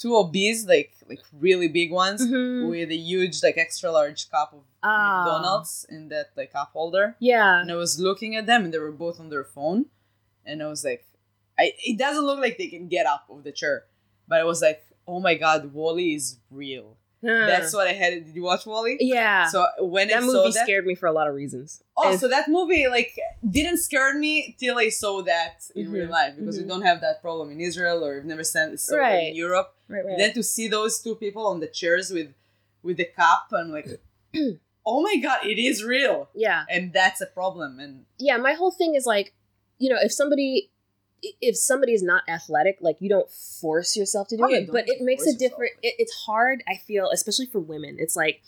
two obese, like like really big ones, Mhm. with a huge like extra large cup of Ah. McDonald's in that like cup holder. yeah And I was looking at them and they were both on their phone. And I was like, I, it doesn't look like they can get up of the chair. But I was like, oh my god, WALL-E is real. Huh. That's what I had. Did you watch WALL-E? yeah So when that I movie that, scared me for a lot of reasons oh, And- so that movie like didn't scare me till I saw that in Mhm, real life because mhm. we don't have that problem in Israel or we've never seen it Right. in Europe. right right Then to see those two people on the chairs with with the cup, I'm like, [clears throat] oh my god, it is real, yeah and that's a problem. And yeah my whole thing is like you know if somebody if somebody is not athletic like you don't force yourself to do Oh, it but it makes a different it, it's hard i feel especially for women it's like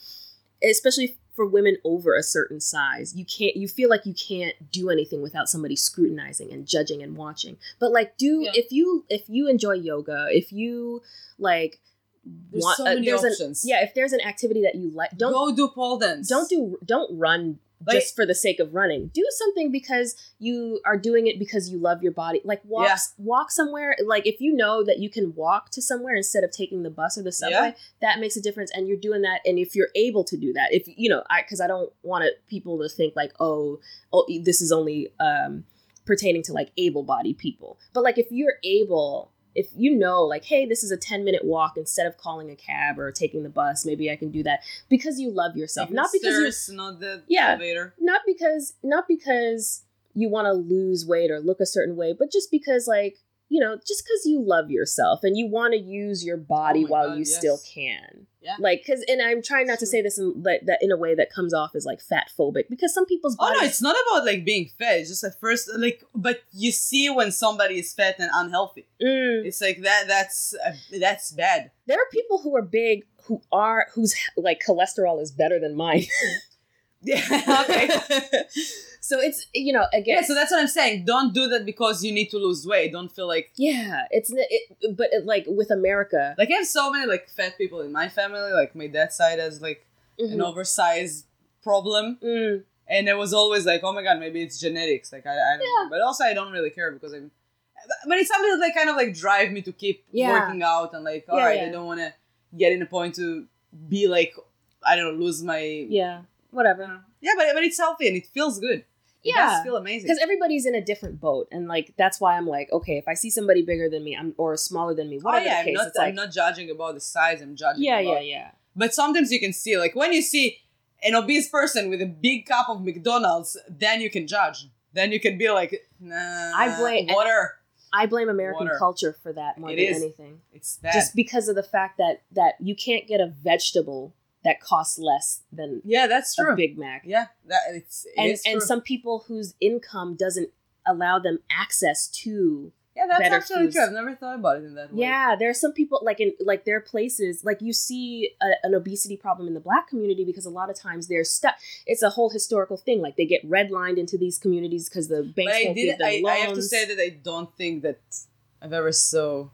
especially for women over a certain size you can't you feel like you can't do anything without somebody scrutinizing and judging and watching but like do Yeah. if you if you enjoy yoga if you like There's so many there's options. An, yeah if there's an activity that you like don't go do pole dance. don't do don't run Like- just for the sake of running. Do something because you are doing it because you love your body. Like walk Yeah. walk somewhere. Like if you know that you can walk to somewhere instead of taking the bus or the subway, that makes a difference. And you're doing that. And if you're able to do that, if you know, I because I don't want it, people to think like, oh, oh, this is only um pertaining to like able-bodied people. But like if you're able if you know like hey this is a 10 minute walk instead of calling a cab or taking the bus maybe i can do that because you love yourself not because you stairs, not the Yeah. elevator. not because not because you want to lose weight or look a certain way but just because like you know just because you love yourself and you want to use your body Oh while God, you yes. still can Yeah. like because and i'm trying not to say this in that, that in a way that comes off as like fat phobic because some people's Oh no, it's not about like being fat. It's just at first like, but you see when somebody is fat and unhealthy. Mm. It's like that. That's uh, that's bad. there are people who are big who are whose like cholesterol is better than mine [laughs] Yeah. okay. [laughs] so it's you know again yeah. So that's what I'm saying. Don't do that because you need to lose weight. Don't feel like yeah it's it, but it, like with america like I have so many like fat people in my family. Like my dad's side has like an Mhm. oversized problem, Mm. and it was always like, oh my god, maybe it's genetics. Like I, I don't Yeah. know. But also I don't really care because I'm. But it's something that like kind of like drive me to keep Yeah. working out and like all Yeah, right, yeah. I don't want to get in a point to be like I don't know lose my yeah whatever yeah, but but it's healthy and it feels good. Yeah. does feel amazing. because everybody's in a different boat and like that's why i'm like okay if i see somebody bigger than me i'm or smaller than me Oh whatever yeah, the I'm case not, it's I'm not judging about the size. I'm judging. yeah about, yeah yeah But sometimes you can see, like when you see an obese person with a big cup of McDonald's, then you can judge. Then you can be like, nah. I blame- water. i blame american Water. culture for that more It than is. anything It's bad. just because of the fact that that you can't get a vegetable that costs less than yeah, that's a true. big mac yeah, that it's it and and true. some people whose income doesn't allow them access to yeah, that's actually foods. true. I've never thought about it in that way. yeah there are some people like in like there are places like you see a, an obesity problem in the black community because a lot of times they're stuck it's a whole historical thing like they get redlined into these communities because the but banks I won't give them I, loans I have to say that I don't think that I've ever saw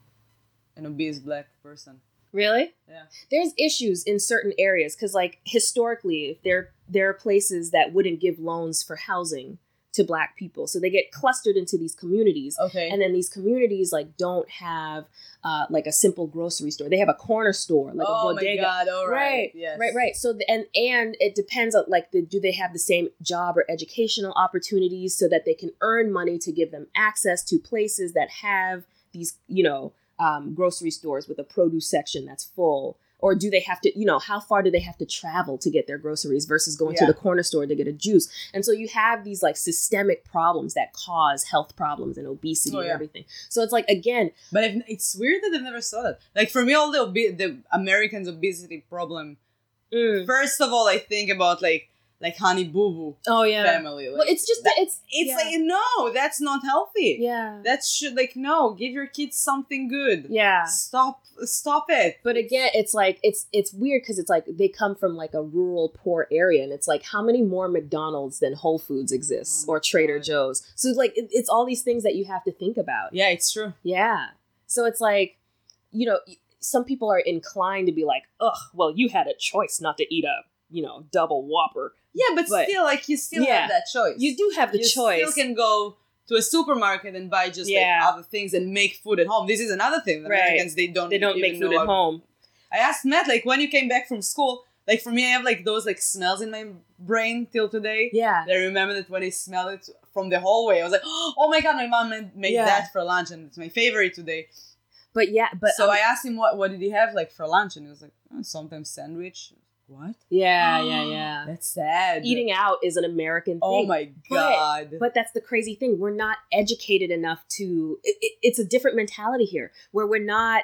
an obese black person. Really Yeah. there's issues in certain areas because like historically there there are places that wouldn't give loans for housing to black people so they get clustered into these communities Okay. and then these communities like don't have uh, like a simple grocery store they have a corner store like oh a bodega my god! All right. right Yes. right right so the, and and it depends on like the, do they have the same job or educational opportunities so that they can earn money to give them access to places that have these you know um, grocery stores with a produce section that's full? Or do they have to you know how far do they have to travel to get their groceries versus going to the corner store to get a juice? And so you have these like systemic problems that cause health problems and obesity Oh, and everything. So it's like again But I've, it's weird that I've never saw that. Like for me, all the obe- the Americans' obesity problem. mm, First of all, I think about like like Honey Boo Boo oh yeah family. Like, well it's just that it's it's yeah. like no, that's not healthy. yeah That should like no, give your kids something good. yeah Stop stop it. But again, it's like it's it's weird because it's like they come from like a rural poor area, and it's like how many more McDonald's than Whole Foods exists Oh or Trader God. Joe's? So like it, it's all these things that you have to think about. Yeah, it's true. Yeah. So it's like, you know, some people are inclined to be like, ugh, well, you had a choice not to eat a you know double Whopper. Yeah, but, But- still, like you still Yeah. have that choice. You do have the choice. you choice. still can go to a supermarket and buy just Yeah. like other things and make food at home. This is another thing. The Right. Americans they don't they don't make food at home. I asked Matt like when you came back from school. Like for me, I have like those like smells in my brain till today. Yeah. I remember that when I smelled it from the hallway, I was like, [gasps] "Oh my god, my mom made, made Yeah. that for lunch, and it's my favorite today." But yeah, but so um, I asked him what what did he have like for lunch, and he was like, oh, "Sometimes sandwich." What? yeah, yeah, [gasps] yeah. That's sad. Eating out is an American thing. Oh my god. But that's the crazy thing. We're not educated enough to. It, it- it's a different mentality here, where we're not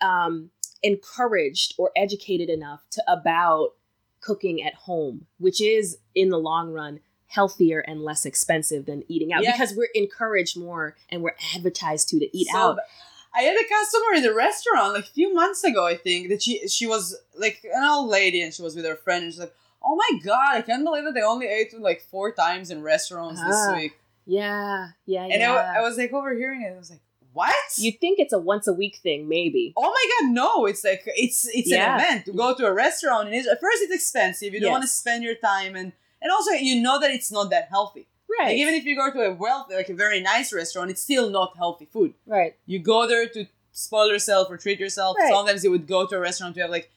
um, encouraged or educated enough to about cooking at home, which is in the long run healthier and less expensive than eating out Yeah. because we're encouraged more and we're advertised to to eat So out. I had a customer in the restaurant like a few months ago, I think, that she she was like an old lady and she was with her friend and she's like, Oh my god, I can't believe that they only ate like four times in restaurants Ah, this week. Yeah, yeah, And yeah. I, I was like overhearing it, I was like, What? you think it's a once a week thing, maybe? oh my god, no, it's like it's it's Yeah. an event to go to a restaurant and it's, at first it's expensive. You don't Yes. want to spend your time and and also you know that it's not that healthy. Right. Like even if you go to a wealthy, like a very nice restaurant, it's still not healthy food. right. You go there to spoil yourself or treat yourself. Right. Sometimes you would go to a restaurant to have like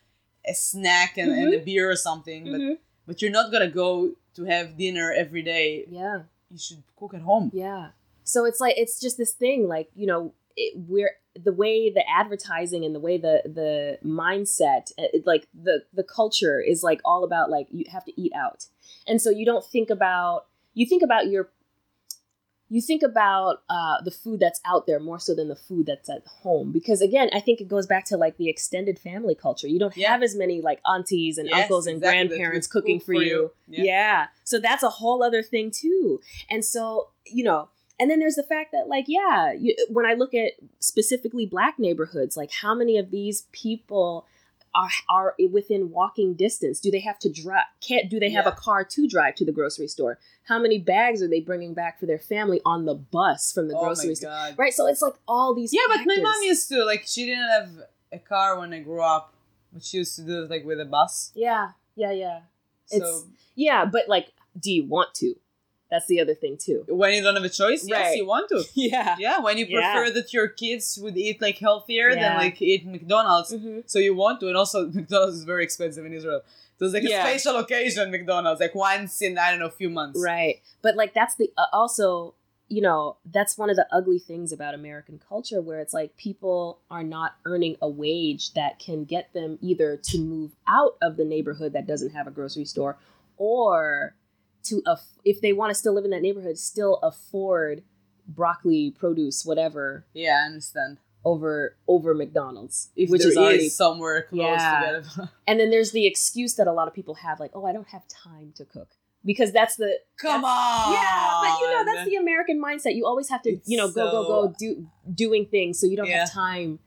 a snack and, and a beer or something, but Mhm. but you're not gonna go to have dinner every day. Yeah. You should cook at home. Yeah. So it's like it's just this thing, like you know, it, we're the way the advertising and the way the the mindset, it, like the the culture is like all about like you have to eat out, and so you don't think about you think about your you think about uh, the food that's out there more so than the food that's at home because again i think it goes back to like the extended family culture you don't Yeah. have as many like aunties and Yes, uncles and exactly, grandparents cooking cook for, for you, you. Yeah. Yeah. so that's a whole other thing too and so you know and then there's the fact that like yeah you, when i look at specifically black neighborhoods like how many of these people are, are within walking distance. Do they have to drive? Can't do they have a car to drive to the grocery store? How many bags are they bringing back for their family on the bus from the oh grocery my store? God. right so it's like all these Yeah, but my mom used to like she didn't have a car when I grew up, but she used to do it like with a bus. yeah yeah yeah. So It's- yeah but like do you want to that's the other thing too when you don't have a choice, yes, you want to. [laughs] yeah Yeah, when you Yeah. prefer that your kids would eat like healthier Yeah. than like eat McDonald's, hmm so you want to. And also, [laughs] McDonald's is very expensive in Israel. So it's like Yeah. a special occasion, McDonald's, like once in I don't know a few months. Right. But like that's the uh, also, you know, that's one of the ugly things about American culture where it's like people are not earning a wage that can get them either to move out of the neighborhood that doesn't have a grocery store or to aff- if they want to still live in that neighborhood still afford broccoli produce whatever Yeah, I understand. over over McDonald's If which is already somewhere close Yeah. to that. [laughs] and then there's the excuse that a lot of people have like oh I don't have time to cook because that's the Come that's- on. Yeah, but you know that's the American mindset. You always have to, It's you know, go go go do doing things, so you don't Yeah. have time.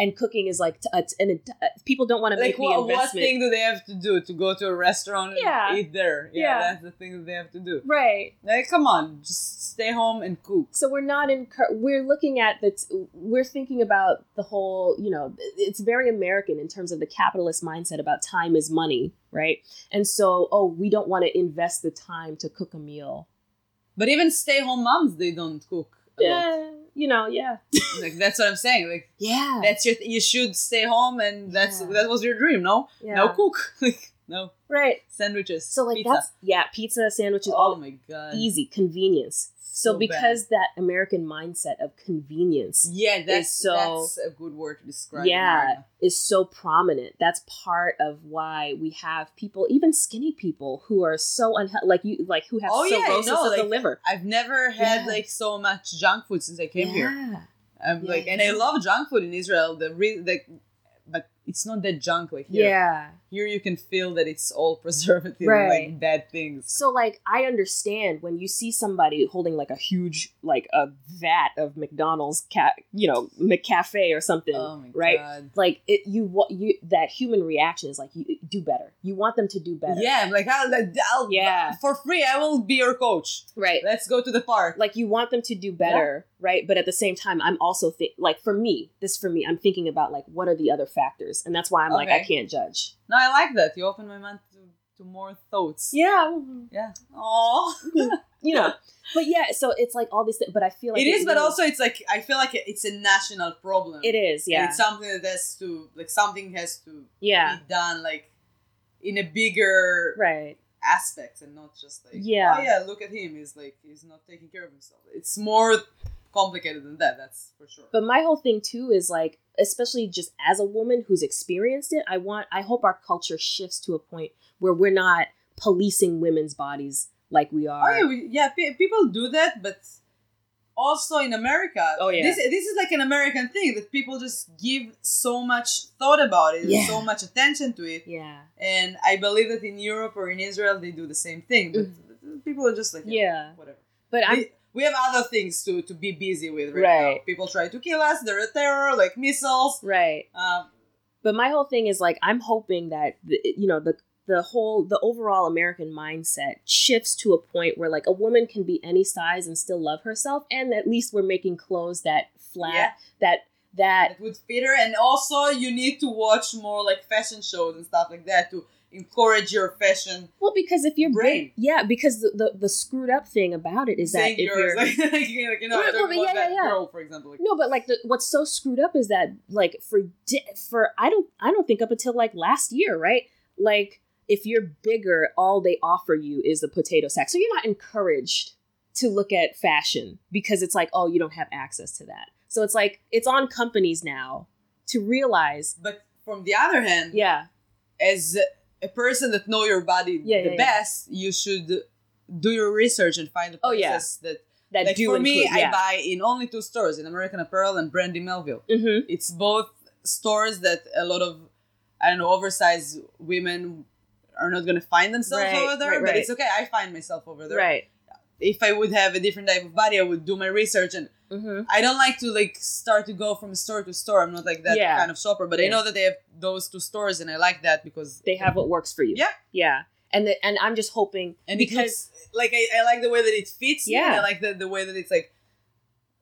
And cooking is like, t- uh, and uh, people don't want to like make the what, what thing do they have to do to go to a restaurant and Yeah. eat there? Yeah, Yeah. that's the thing that they have to do. right. Like, come on, just stay home and cook. So we're not in. We're looking at that. We're thinking about the whole. You know, it's very American in terms of the capitalist mindset about time is money, right? And so, oh, we don't want to invest the time to cook a meal. But even stay-home moms, they don't cook. A lot. You know, yeah, [laughs] Like that's what I'm saying. Like yeah, that's your you should stay home and that's Yeah. that was your dream, no? yeah. No cook. [laughs] like no right. sandwiches. So like pizza. that's yeah, pizza sandwiches, oh all my god. easy convenience so, So because that american mindset of convenience Yeah, that's so- that's a good word to describe. yeah America. is so prominent that's part of why we have people even skinny people who are so unhealthy like you like who have Oh, yeah, cirrhosis know, of the like, liver I've never had Yeah. like so much junk food since I came here. yeah I'm Yeah, like, and I love junk food in Israel. The re- like, but it's not that junk like here. yeah Here you can feel that it's all [laughs] preservative, Right. like bad things. so like i understand when you see somebody holding like a huge like a vat of mcdonald's cat you know mccafe or something Oh my right god. like it you what you that human reaction is like you do better you want them to do better Yeah, like I'll, I'll Yeah. for free. I will be your coach. right Let's go to the park. like you want them to do better right but at the same time i'm also think like for me this for me i'm thinking about like what are the other factors and that's why i'm like i can't judge No, I like that. You open my mind to, to more thoughts. yeah Yeah. Oh. [laughs] you know but yeah so it's like all these things but i feel like it is, but also it's like I feel like it's a national problem. it is And yeah it's something that has to like something has to yeah be done like in a bigger right aspect and not just like Yeah. oh yeah look at him he's like he's not taking care of himself it's more complicated than that that's for sure but my whole thing too is like especially just as a woman who's experienced it i want i hope our culture shifts to a point where we're not policing women's bodies like we oh are yeah we, yeah pe- people do that but also in america Oh, yeah. this, this is like an american thing that people just give so much thought about it Yeah. so much attention to it yeah and i believe that in europe or in israel they do the same thing but people are just like Mm. yeah whatever but i'm we, have other things to, to be busy with right, now. People try to kill us. They're a terror, like missiles. right Um, But my whole thing is like I'm hoping that the, you know the the whole the overall American mindset shifts to a point where like a woman can be any size and still love herself, and at least we're making clothes that flat Yeah. that that that would fit her, and also you need to watch more like fashion shows and stuff like that to encourage your fashion. Well, because if you're Brain. big, yeah, because the, the the screwed up thing about it is that if yours, you're like, [laughs] like, you know, talking yeah, yeah, yeah. girl, for example. Like, no, but like the, what's so screwed up is that like for di- for I don't I don't think up until like last year, right? Like if you're bigger, all they offer you is the potato sack, so you're not encouraged to look at fashion because it's like oh you don't have access to that. So it's like it's on companies now to realize, But from the other hand, yeah, as a person that know your body Yeah, the yeah, best, you should do your research and find the Oh, places yeah. that. that Like do for me, include, yeah. I buy in only two stores: in American Apparel and Brandy Melville. mm-hmm. It's both stores that a lot of I don't know oversized women are not going to find themselves Right, over there, right, but it's okay. I find myself over there. right. If I would have a different type of body, I would do my research and Mm-hmm. I don't like to like start to go from store to store. I'm not like that Yeah. kind of shopper, but I know that they have those two stores, and I like that because They have what works for you. Yeah. yeah, and the, and I'm just hoping and because like I, I like the way that it fits. Yeah. I like the the way that it's like.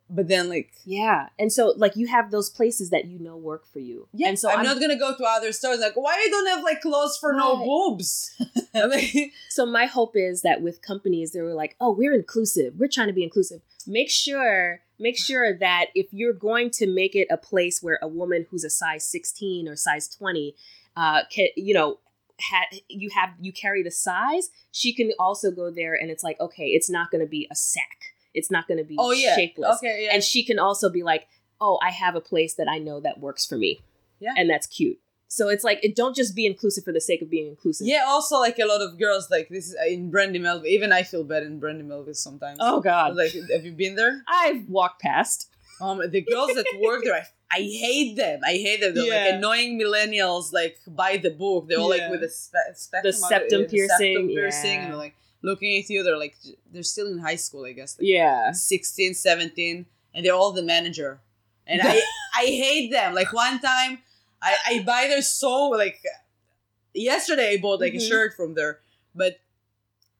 But then like yeah, and so like you have those places that you know work for you. yeah, and so I'm, I'm, not gonna go to other stores like why you don't have like clothes for no boobs. [laughs] Like, so my hope is that with companies they were like, oh, we're inclusive. We're trying to be inclusive. Make sure make sure that if you're going to make it a place where a woman who's a size 16 or size 20 uh can you know ha- you have you carry the size she can also go there and it's like okay it's not going to be a sack it's not going to be oh yeah, shapeless okay, yeah. and she can also be like oh i have a place that i know that works for me Yeah. and that's cute so it's like it don't just be inclusive for the sake of being inclusive yeah, also like a lot of girls like this is uh, in Brandy Melville. Even I feel bad in Brandy Melville sometimes. oh god like have you been there? i've walked past Um, the girls that work there, I, I hate them. I hate them. They're Yeah. like annoying millennials. Like buy the book. They're all Yeah. like with a spe- spectrum, The septum piercing, piercing, yeah. and they're like looking at you. They're like they're still in high school, I guess. Like yeah 16, 17, and they're all the manager. And I [laughs] I hate them. Like one time, I I buy their so like yesterday I bought like Mhm. a shirt from there, but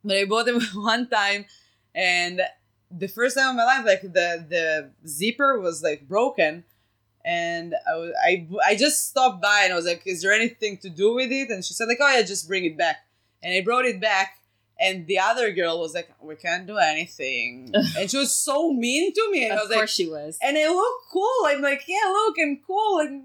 but I bought them [laughs] one time, and the first time in my life, like the the zipper was like broken, and I was I I just stopped by and I was like, "Is there anything to do with it?" And she said like, "Oh yeah, just bring it back." And I brought it back, and the other girl was like, "We can't do anything," [laughs] and she was so mean to me. And I of was course like, she was and I look cool. I'm like, yeah, look, I'm cool and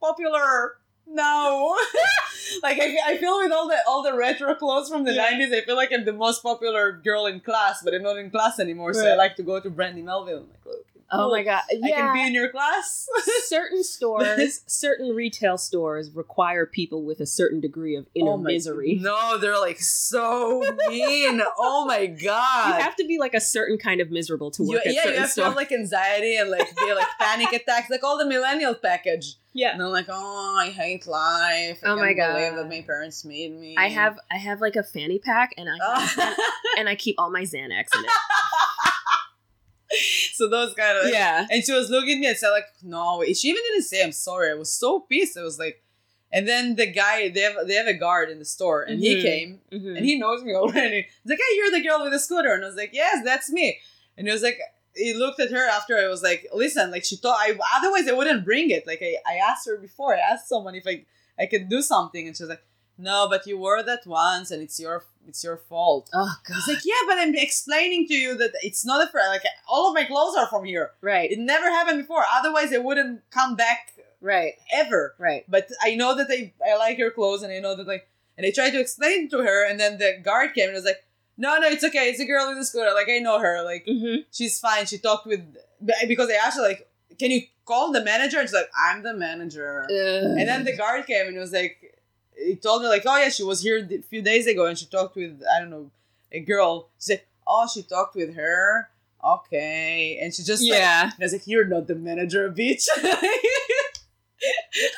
popular. No, [laughs] like I, I feel with all the all the retro clothes from the Yeah. '90s, I feel like I'm the most popular girl in class, but I'm not in class anymore. So I like to go to Brandy Melville. I'm like, oh my god I can be in your class. [laughs] certain stores [laughs] certain retail stores require people with a certain degree of inner Oh my- misery No, they're like so mean. oh my god. you have to be like a certain kind of miserable to You- work at yeah, you have to stores. have like anxiety and like be like [laughs] panic attacks, like all the millennial package. yeah. And I'm like, oh, I hate life. I Oh my can't believe God. that my parents made me. I have I have like a fanny pack and I and I keep all my Xanax in it. [laughs] so those kind of yeah. And she was looking at me and said like, no. She even didn't say I'm sorry. I was so pissed. I was like, and then the guy they have they have a guard in the store and he Mhm. came Mhm. and he knows me already. He's like, hey, you're the girl with the scooter, and I was like, yes, that's me. And he was like. He looked at her after I was like, listen, like she thought I otherwise I wouldn't bring it. Like I, I asked her before, I asked someone if I I could do something, and she was like, no, but you wore that once, and it's your it's your fault. oh god. He's like, yeah, but I'm explaining to you that it's not a friend. Like all of my clothes are from here. right. It never happened before. Otherwise, I wouldn't come back Right. ever. Right. But I know that I I like your clothes, and I know that like, and I tried to explain to her, and then the guard came and was like, no, no, it's okay. It's a girl in the scooter. Like I know her. Like Mm-hmm. she's fine. She talked with because I asked her like, can you call the manager? And she's like, I'm the manager. And then the guard came and was like, he told me like, oh yeah, she was here a few days ago and she talked with I don't know a girl. She said, oh, she talked with her. Okay, and she just yeah. and I was like, you're not the manager, of bitch. [laughs]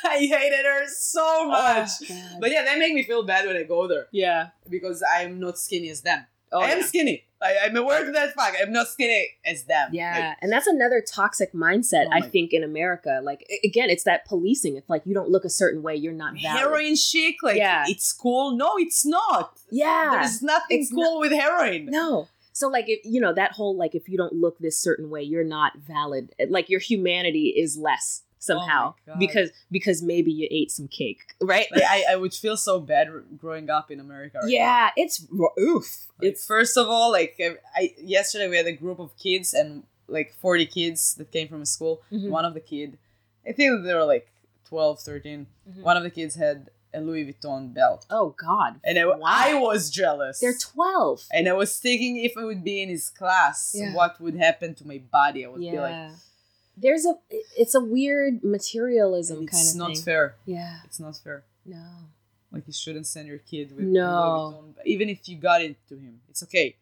I hated her so oh, much. Oh, But yeah, that make me feel bad when I go there yeah. because I'm not skinny as them. Oh, I am yeah. skinny. I, I'm aware of that fact. I'm not skinny as them. Yeah, and that's another toxic mindset Oh I think in America. Like again, it's that policing. It's like you don't look a certain way, you're not valid. heroin chic, like Yeah. it's cool. No, it's not. Yeah, There's nothing It's cool with heroin. no. So like if you know that whole like if you don't look this certain way, you're not valid. Like your humanity is less somehow God. because because maybe you ate some cake, right? Like I, I would feel so bad growing up in America. right now. yeah, it's oof. Like, It's first of all, like I, I yesterday we had a group of kids and like 40 kids that came from a school. Mhm. One of the kid, I think they were like 12, 13. Mhm. One of the kids had a Louis Vuitton belt. oh god, And I, Wow. I was jealous. they're twelve. and I was thinking if I would be in his class, Yeah. what would happen to my body? I would be like, Yeah, there's a it's a weird materialism kind of It's not thing. fair. Yeah, It's not fair. no. Like you shouldn't send your kid with No. Even if you got it to him, it's okay.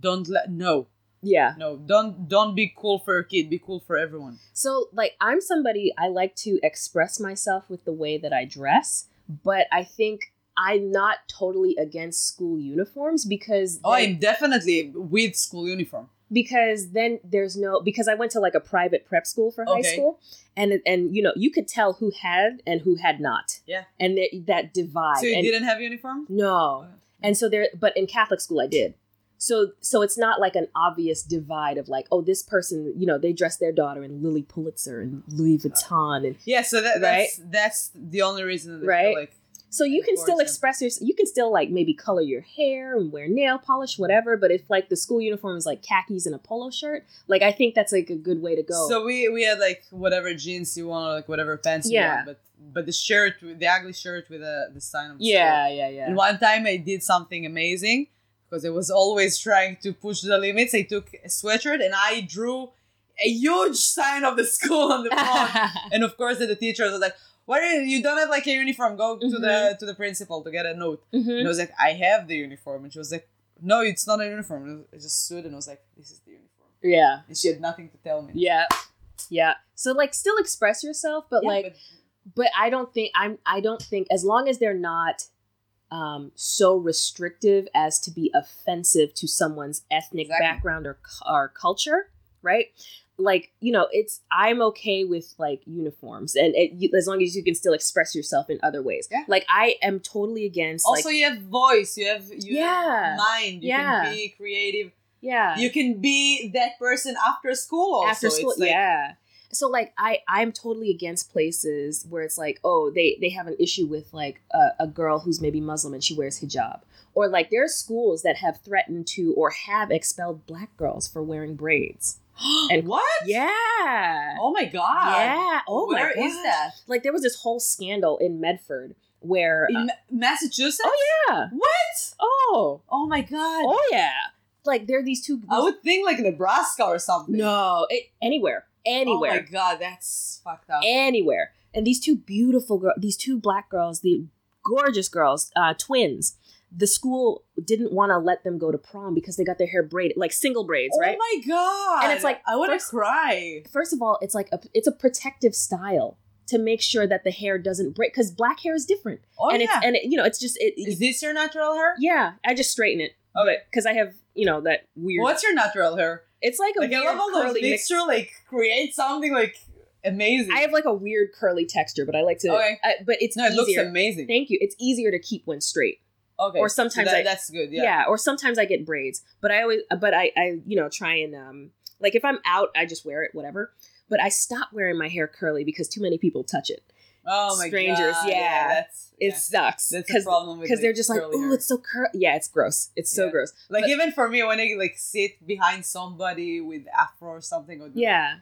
Don't let no Yeah. no don't don't be cool for your kid. Be cool for everyone. So, like, I'm somebody I like to express myself with the way that I dress, but I think I'm not totally against school uniforms because Oh, I'm definitely with school uniform. Because then there's no because I went to like a private prep school for high Okay. school, and and you know you could tell who had and who had not. Yeah. and that that divide. So you and, didn't have uniform? No, oh. and so there, but in Catholic school I did. So so it's not like an obvious divide of like, oh, this person, you know, they dress their daughter in Lilly Pulitzer and Louis Vuitton, and Yeah. So that, that's that's the only reason. That Right. like so you can still express your, you can still like maybe color your hair and wear nail polish, whatever. But if like the school uniform is like khakis and a polo shirt, like I think that's like a good way to go. So we we had like whatever jeans you want, or like whatever pants you Yeah. want, but but the shirt, the ugly shirt with the the sign of the yeah, school. yeah, yeah. And one time I did something amazing because I was always trying to push the limits. I took a sweatshirt and I drew a huge sign of the school on the front. [laughs] and of course, the teachers was like, "Why do you, you don't have like a uniform? Go to the to the principal to get a note." And I was like, "I have the uniform," and she was like, "No, it's not a uniform." I just stood and I was like, "This is the uniform," Yeah, and she had nothing to tell me. yeah, yeah. So like, still express yourself, but Yeah, like, but- but I don't think I'm. I don't think as long as they're not um, so restrictive as to be offensive to someone's ethnic Exactly. background or or culture, right? Like you know, it's I'm okay with like uniforms, and it, as long as you can still express yourself in other ways. Yeah. Like I am totally against. also like, you have voice, you have you Yeah. have mind, you Yeah. can be creative. yeah, You can be that person after school. Also, after school It's like, yeah so like i i'm totally against places where it's like oh they they have an issue with like a, a girl who's maybe muslim and she wears hijab or like there are schools that have threatened to or have expelled black girls for wearing braids [gasps] And- what? yeah Oh my god. yeah oh Where my is gosh. that? like there was this whole scandal in medford where In uh, Ma- Massachusetts? oh yeah What? oh Oh my god. oh yeah like there are these two I would think like Nebraska or something. no it, anywhere anywhere Oh my god, that's fucked up. anywhere. And these two beautiful girls, these two black girls, the gorgeous girls, uh, twins. The school didn't want to let them go to prom because they got their hair braided, like single braids, right? oh my god. And it's like, I want to cry. First of all, it's like a, it's a protective style to make sure that the hair doesn't break because black hair is different, Oh and yeah. it's and it, you know it's just it. is this your natural hair? yeah, I just straighten it Okay. because I have you know that weird. What's your natural hair? It's like a Like I love all those curly mix- like create something like amazing. I have like a weird curly texture, but I like to. Okay. But it's no, it looks amazing. Thank you. It's easier to keep one straight. Okay. or sometimes that- I- that's good. Yeah. Yeah. or sometimes I get braids. But I always but I I you know try and um like if I'm out I just wear it whatever. But I stop wearing my hair curly because too many people touch it. Oh my Strangers, god. yeah. That's It yeah. sucks That's because problem with because they're just like oh it's so curly. Yeah, it's gross. It's so Yeah. gross. like but- even for me when I like sit behind somebody with afro or something. Or Yeah,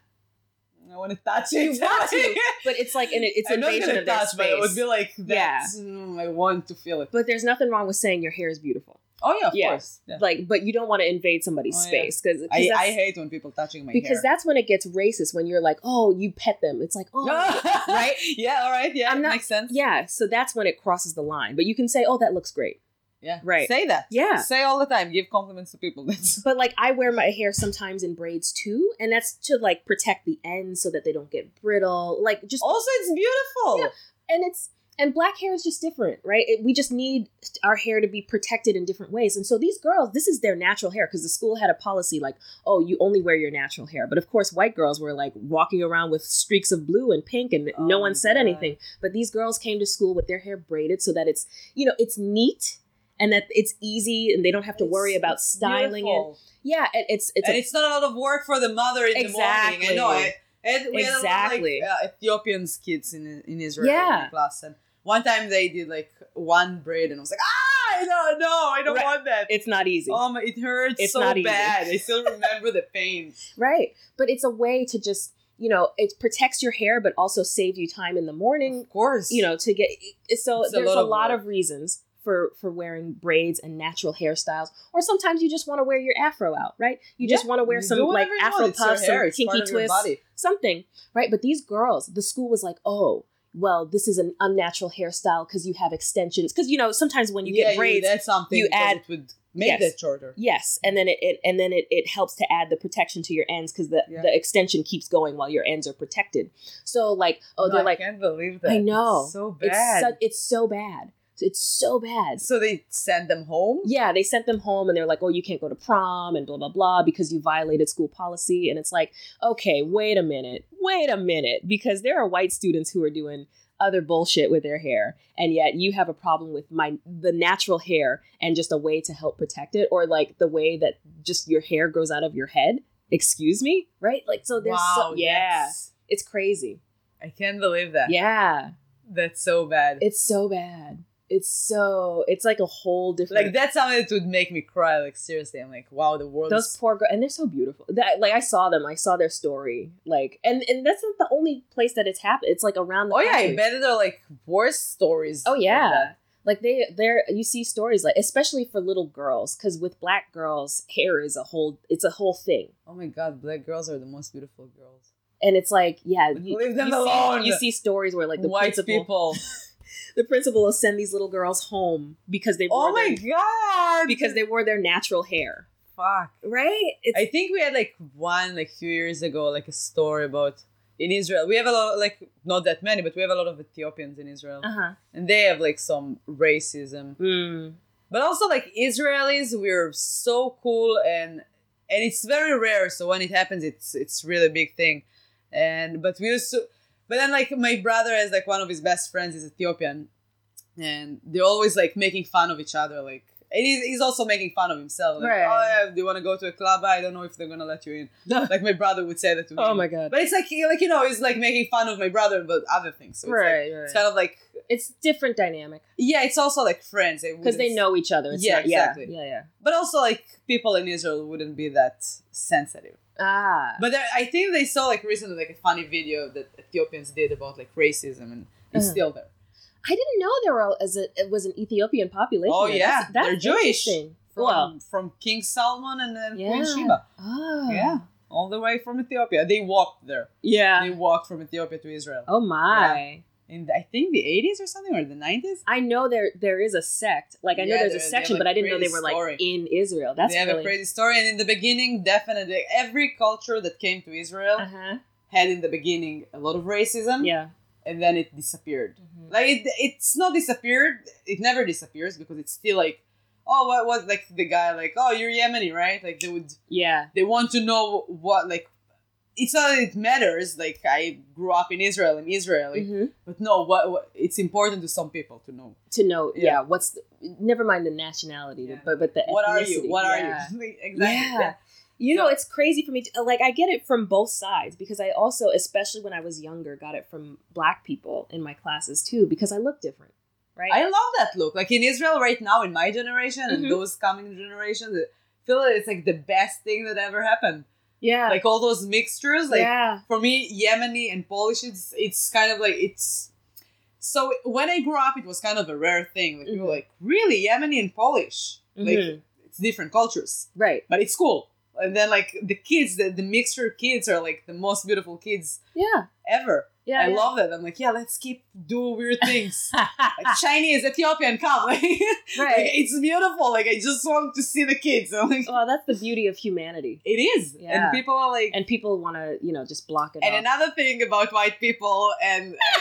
I want to touch it. You want to, [laughs] but it's like an it's I'm invasion of their touch, but it would be like Yeah. mm, I want to feel it. But there's nothing wrong with saying your hair is beautiful. Oh yeah, of Yeah. course. Yeah. Like, but you don't want to invade somebody's Oh, space because I, I hate when people touching my hair. because hair. that's when it gets racist when you're like, oh, you pet them. It's like, oh, [laughs] right? Yeah, all right. Yeah, I'm not- makes sense. Yeah, so that's when it crosses the line. But you can say, "Oh, that looks great." Yeah, Right. Say that. Yeah. Say all the time. Give compliments to people. But like I wear my hair sometimes in braids too, and that's to like protect the ends so that they don't get brittle. Like just also it's beautiful. Yeah. and it's and black hair is just different, right? It, we just need our hair to be protected in different ways. And so these girls, this is their natural hair because the school had a policy like, "Oh, you only wear your natural hair." But of course, white girls were like walking around with streaks of blue and pink and oh no one said God. anything. But these girls came to school with their hair braided so that it's, you know, it's neat and that it's easy and they don't have to worry about it's styling it. Yeah, and it's it's and a, it's not a lot of work for the mother in the morning. I know. Exactly. I, And we Exactly. had a lot of, like, uh, Ethiopians kids in in Israel Yeah. in class, and one time they did like one braid, and I was like, ah, no, no, I don't Right. want that. It's not easy. Oh my, it hurts It's so not easy. bad. I still remember the pain. [laughs] Right. But it's a way to just, you know, it protects your hair, but also save you time in the morning, Of course, you know, to get. So It's a there's lot a lot work. of reasons for for wearing braids and natural hairstyles, or sometimes you just want to wear your afro out, right? You just want to wear some like afro. It's puffs, It's part kinky twists, something, right? But these girls, the school was like, oh. Well, this is an unnatural hairstyle because you have extensions. Because you know sometimes when you yeah, get braids, you, that's something you add- it would make Yes. that shorter. Yes, and then it, it and then it, it helps to add the protection to your ends because the, Yeah. the extension keeps going while your ends are protected. So like, oh, No, they're I like, can't believe that. I know. It's so it's bad. so, it's so bad. It's so bad. so they send them home. Yeah, they sent them home and they're like, oh, you can't go to prom and blah blah blah because you violated school policy. And it's like, okay, wait a minute, wait a minute, because there are white students who are doing other bullshit with their hair and yet you have a problem with my the natural hair and just a way to help protect it or like the way that just your hair grows out of your head excuse me right like so there's wow, so, yeah that's- it's crazy I can't believe that. yeah That's so bad. it's so bad it's so it's like a whole different like that's how it would make me cry. Like seriously, I'm like, wow, the world those is poor girls and they're so beautiful that like i saw them i saw their story like and and that's not the only place that it's happened it's like around the Oh yeah, I country. bet there are like worse stories. Oh yeah. Like they they're you see stories like especially for little girls cuz with black girls hair is a whole it's a whole thing. Oh my god, black girls are the most beautiful girls. And it's like yeah, you, Leave them you alone. See, you see stories where like the White people. [laughs] the principal will send these little girls home because they wore oh my their, god. because they wore their natural hair. fuck. Right? It's I think we had like one like few years ago like a story about in Israel. We have a lot like not that many, but we have a lot of Ethiopians in Israel, uh-huh. and they have like some racism. Mm. But also like Israelis, we're so cool and and it's very rare. So when it happens, it's it's really a big thing. And but we used to, but then like my brother has like one of his best friends is Ethiopian, and they're always like making fun of each other. Like and he's, he's also making fun of himself. Like, Right. oh yeah, do you want to go to a club? I don't know if they're gonna let you in. [laughs] Like my brother would say that to me. oh my god. But it's like like you know, he's like making fun of my brother, but other things. So it's like- Right, right. It's kind of like It's different dynamic yeah, it's also like friends because they know each other. It's Yeah, not- yeah, exactly. Yeah, yeah. But also, like people in Israel wouldn't be that sensitive. Ah. But I think they saw like recently like a funny video that Ethiopians did about like racism, and it's Uh-huh. still there. I didn't know there were as a it was an Ethiopian population. Oh yeah, That's- that's they're Jewish. From, well, from King Solomon and then Queen Sheba. oh. Yeah, all the way from Ethiopia. They walked there. Yeah. They walked from Ethiopia to Israel Oh my. In I think the 80s or something or the 90s. I know there there is a sect. Like I know Yeah, there's a section, but I didn't know they were like story. in Israel. That's they have really a crazy story, and in the beginning, definitely every culture that came to Israel uh-huh. had in the beginning a lot of racism, Yeah. and then it disappeared. Mhm. Like it, it's not disappeared. It never disappears because it's still like, oh, what was like the guy like, oh, you're Yemeni, right? Like they would, Yeah. they want to know what like. It's not that it matters. Like I grew up in Israel, I'm Israeli, Mhm. but no, what, what it's important to some people to know. To know, yeah. Yeah. what's the, never mind the nationality, Yeah. but but the What are you? What Yeah. are you? [laughs] exactly. Yeah. You know, So- it's crazy for me. To, like, I get it from both sides because I also, especially when I was younger, got it from black people in my classes too because I look different, right? I love that look. Like in Israel right now, in my generation and Mhm. those coming generations, I feel like it's like the best thing that ever happened. Yeah, Like all those mixtures, like yeah, for me, Yemeni and Polish, it's it's kind of like it's. So when I grew up, it was kind of a rare thing. Like people were Mhm. like, really Yemeni and Polish, like Mhm. it's different cultures, right, but it's cool. And then like the kids, the, the mixture kids are like the most beautiful kids yeah, ever. Yeah. I yeah. love that. I'm like, yeah, let's keep doing weird things. [laughs] like Chinese, Ethiopian, come. Like, [laughs] like, right. it's beautiful. Like I just want to see the kids. [laughs] I'm like, well, that's the beauty of humanity, it is. Yeah. And people are like, and, people want to, you know, just block it. off. And another thing about white people, and uh,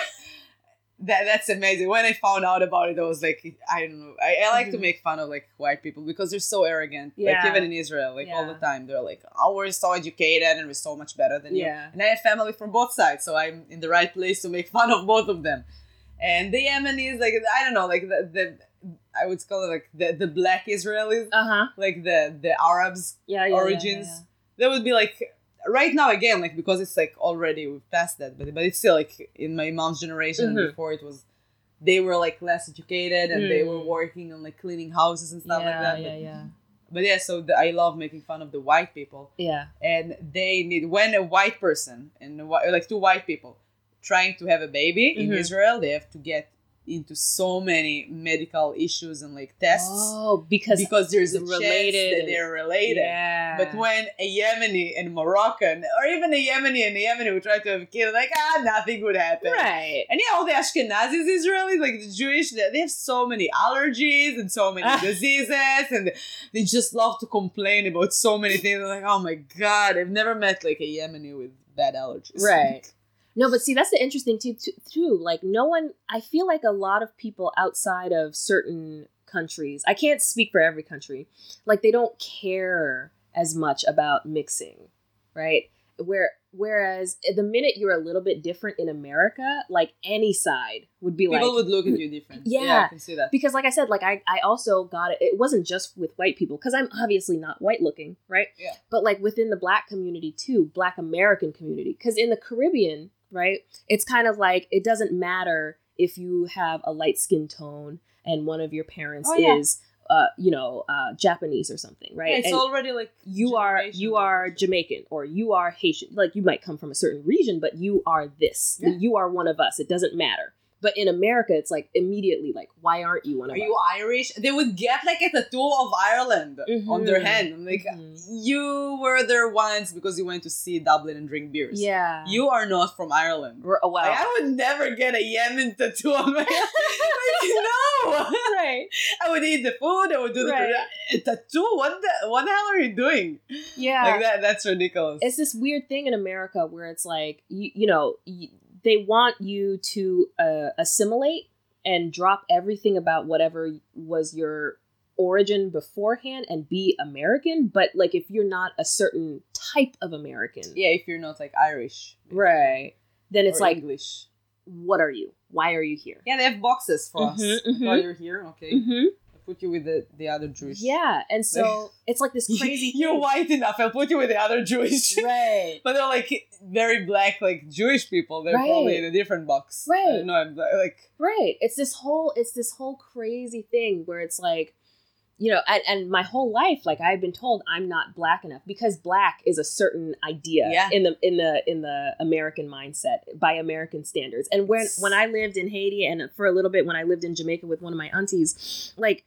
that that's amazing. When I found out about it, I was like, I don't know. I, I like to Mhm. make fun of like white people because they're so arrogant. Yeah. Like even in Israel, like all the time, they're like, oh, we're so educated and we're so much better than you. Yeah. And I have family from both sides, so I'm in the right place to make [laughs] fun of both of them. And the Yemenis, like I don't know, like the, the I would call it like the, the black Israelis, Uh huh. like the the Arabs Yeah, yeah. yeah, origins. yeah, That would be like right now again like because it's like already we've passed that but but it's still like in my mom's generation and Mhm. before it was they were like less educated and they were Mm. working on like cleaning houses and stuff like that yeah, but, yeah, but yeah so the, i love making fun of the white people yeah. and they need when a white person and a like two white people trying to have a baby in Mhm. israel they have to get into so many medical issues and like tests Oh, because because there's a related related that they're related Yeah. but when a Yemeni and Moroccan, or even a Yemeni and a Yemeni would try to have a kid, like, ah, nothing would happen. right, And yeah, all the Ashkenazis Israelis, like the Jewish, they they have so many allergies and so many Ah. diseases, and they just love to complain about so many things. They're like, oh my god, I've never met like a Yemeni with bad allergies. Right. No, but see, that's the interesting too, too. Like, no one, I feel like a lot of people outside of certain countries, I can't speak for every country, like, they don't care as much about mixing, right? Where, whereas eh, the minute you're a little bit different in America, like, any side would be People like, people would look at you [clears throat] different. Yeah. I can see that. because like i said like i i also got it it wasn't just with white people because i'm obviously not white looking right Yeah. but like within the black community too black american community because in the caribbean right it's kind of like it doesn't matter if you have a light skin tone and one of your parents Oh, yeah. is uh you know uh japanese or something right Yeah, it's And- already like you are you are Jamaican or you are Haitian. Like you might come from a certain region, but you are this. Yeah. You are one of us. It doesn't matter. But in America, it's like immediately like, why aren't you one of Are us? you Irish? They would get like a tattoo of Ireland on their Mhm. hand. I'm like, Mhm. you were there once because you went to see Dublin and drink beers. yeah. You are not from Ireland. We're- wow. Like, I would never get a Yemen tattoo on my [laughs] like, no. right. I would eat the food. I would do the Right. tattoo. What the? What the hell are you doing? Yeah. Like that. That's ridiculous. it's this weird thing in America where it's like you, you know y they want you to uh, assimilate and drop everything about whatever was your origin beforehand and be American. But like if you're not a certain type of American, yeah, if you're not like Irish, right, then it's or like, English. what are you? Why are you here? Yeah, they have boxes for us. Mhm, Like, oh, mhm. you're here. Okay, Mm-hmm. Put you with the the other Jewish. Yeah, and so [laughs] it's like this crazy. [laughs] You're white enough. I'll put you with the other Jewish. [laughs] right? But they're like very black, like Jewish people. They're Right. probably in a different box. Right. No, I'm like Right. It's this whole it's this whole crazy thing where it's like, you know, and, and my whole life, like I've been told I'm not black enough because black is a certain idea Yeah. in the in the in the American mindset by American standards. And when when I lived in Haiti and for a little bit when I lived in Jamaica with one of my aunties, like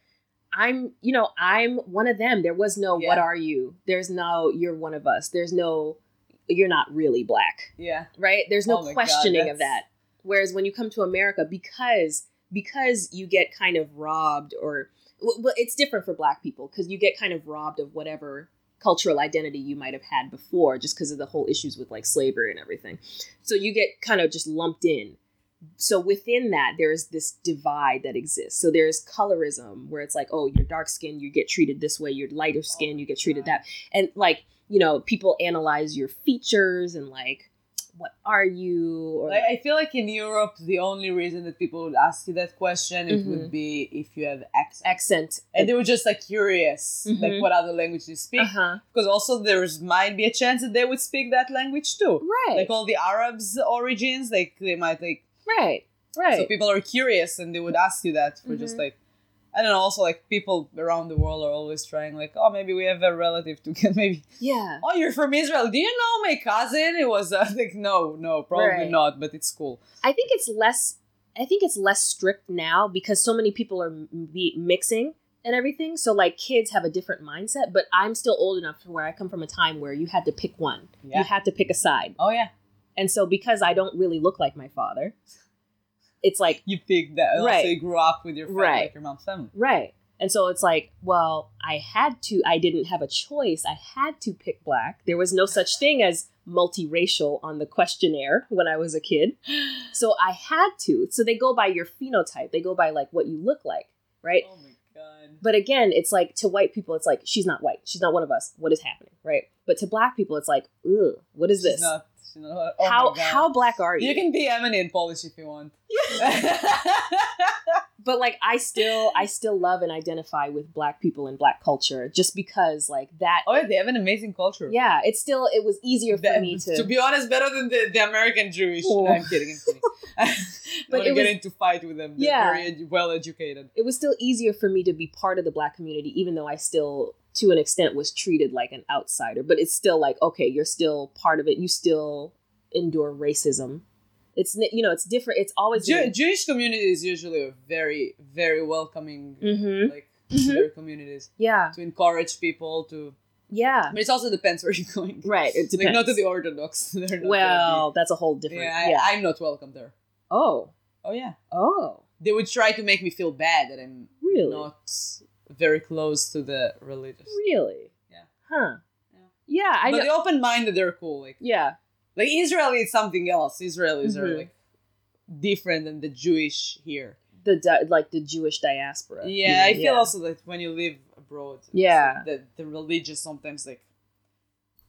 I'm, you know, I'm one of them. There was no what are you? There's no you're one of us. There's no you're not really black yeah. right? There's no Oh my God, questioning of that. Whereas when you come to America, because because you get kind of robbed, or well, well, it's different for Black people because you get kind of robbed of whatever cultural identity you might have had before, just because of the whole issues with like slavery and everything. So you get kind of just lumped in. So within that, there's this divide that exists. So there's colorism where it's like, oh, you're dark skinned, you get treated this way. You're lighter skinned, you get treated that and like you know people analyze your features and like what are you or Like, I feel like in Europe, the only reason that people would ask you that question it Mhm. would be if you have accent, accent and they were just like curious, Mhm. like what other language you speak. uh-huh Because also there's might be a chance that they would speak that language too. right Like all the Arabs origins, like they might like right right So people are curious and they would ask you that for just Mhm. like I don't know. Also, like people around the world are always trying, like, oh, maybe we have a relative to get [laughs] maybe. yeah Oh, you're from Israel. Do you know my cousin? It was [laughs] uh, like, no, no, probably Right. not. But it's cool. i think it's less i think it's less strict now because so many people are m- be mixing and everything so like kids have a different mindset but i'm still old enough to where i come from a time where you had to pick one Yeah. you had to pick a side Oh yeah, and so because i don't really look like my father it's like you picked that. Also, Right. you grew up with your family, Right. like your mom's family. Right. And so it's like, well, I had to, I didn't have a choice. I had to pick black. There was no such thing as multiracial on the questionnaire when I was a kid. So I had to. So they go by your phenotype, they go by like what you look like, right? Oh my god. But again, it's like to white people, it's like, she's not white. She's not one of us. What is happening, right? But to black people, it's like, ugh, what is She's this? not. She's not. Oh how how black are you? You can be Emily in Polish if you want. [laughs] [laughs] but like I still I still love and identify with black people and black culture just because like that Oh, yeah, they have an amazing culture. yeah, it's still it was easier for me to, to be honest, better than the, the American Jewish. Oh. No, I'm kidding. I'm kidding. [laughs] [laughs] But but it get into fight with them. They're Yeah. very well educated. it was still easier for me to be part of the black community even though I still to an extent was treated like an outsider but it's still like okay you're still part of it you still endure racism it's you know it's different it's always Jew- Jewish community is usually a very, very welcoming, Mhm. like Mhm. their communities yeah to encourage people to. yeah But it also depends where you're going. right it [laughs] Like depends not to the Orthodox. [laughs] They're not gonna well that's a whole different yeah, yeah, I, I'm not welcome there. oh Oh yeah, oh they would try to make me feel bad that I'm really not very close to the religious. really Yeah. huh Yeah. yeah I but know the open minded, they're cool. Like yeah like Israel is something else. Israelis are Mhm. like different than the Jewish here. the di- like the Jewish diaspora Yeah, I feel yeah. also that when you live abroad, Yeah. like the the religious sometimes like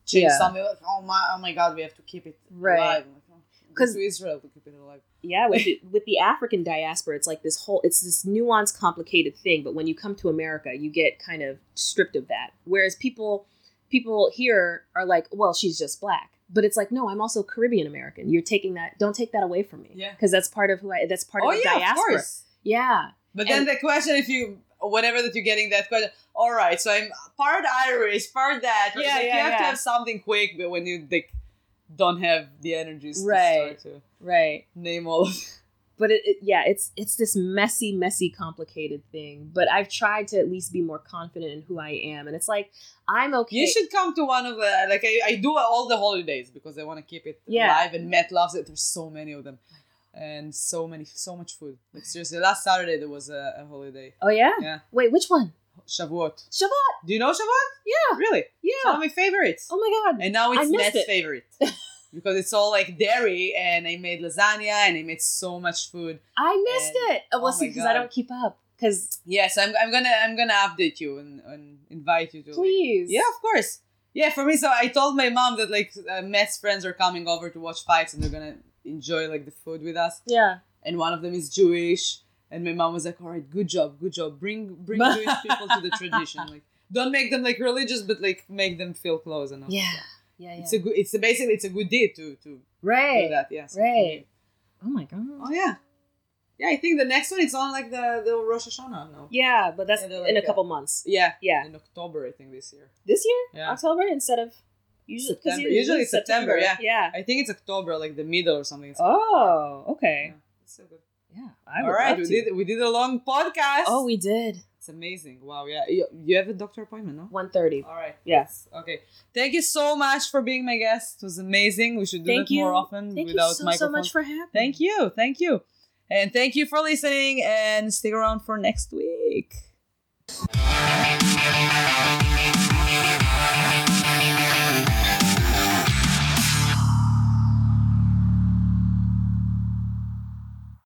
change Yeah. something like oh my oh my god we have to keep it Right. alive. Like, oh, go 'Cause- to Israel to keep it alive. yeah with [laughs] the, with the african diaspora it's like this whole it's this nuanced complicated thing but when you come to america you get kind of stripped of that whereas people people here are like well she's just black but it's like no i'm also caribbean american you're taking that don't take that away from me Yeah. because that's part of who i that's part oh of the yeah, diaspora of course. yeah But then the question, if you whatever that you're getting that question, all right, so I'm part Irish, part that. right? Yeah, Like, yeah, You have to have something quick, but when you like don't have the energies Right. to start to right name all of but it, it yeah it's it's this messy messy complicated thing but i've tried to at least be more confident in who i am and it's like i'm okay You should come to one of the like I, I do all the holidays because I want to keep it Yeah. alive and Matt loves it. There's so many of them. And so many so much food. Like seriously, last Saturday there was a, a holiday. oh yeah Yeah. wait which one Shavuot. Shavuot. Do you know Shavuot? Yeah. Really? It's Yeah. one of my favorites. Oh my god. And now it's Matt's it. favorite. [laughs] because it's all like dairy and I made lasagna and I made so much food. I missed And- it. Oh, well, oh see, because I don't keep up. Because Yes, yeah, so I'm, I'm gonna I'm gonna update you and, and invite you to like, please. Yeah, of course. Yeah, for me, so I told my mom that like uh, Matt's friends are coming over to watch fights and they're gonna enjoy like the food with us. Yeah. And one of them is Jewish, and my mom was like, "All right, good job, good job. Bring bring [laughs] Jewish people to the tradition. Like, don't make them like religious, but like make them feel close enough. Yeah. Yeah. Yeah. It's a good. It's a, basically it's a good deed to to do that. Yes. Right. Oh my god. Oh yeah. Yeah, I think the next one it's on like the the Rosh Hashanah now. Yeah, but that's Yeah, they're in a uh, couple months. Yeah. Yeah. In October, I think this year. This year, Yeah. October instead of usually 'cause September. Usually it's September, yeah. Yeah. I think it's October, like the middle or something. It's Oh, Yeah, okay. it's so good. Yeah. I All would we to. did we did a long podcast. Oh, we did. It's amazing. Wow, yeah. You, you have a doctor appointment, no? One thirty. All right. Yes. Okay. Thank you so much for being my guest. It was amazing. We should do Thank that you. more often Thank you without so, so microphones. much for having. thank you. Thank you. And thank you for listening and stick around for next week.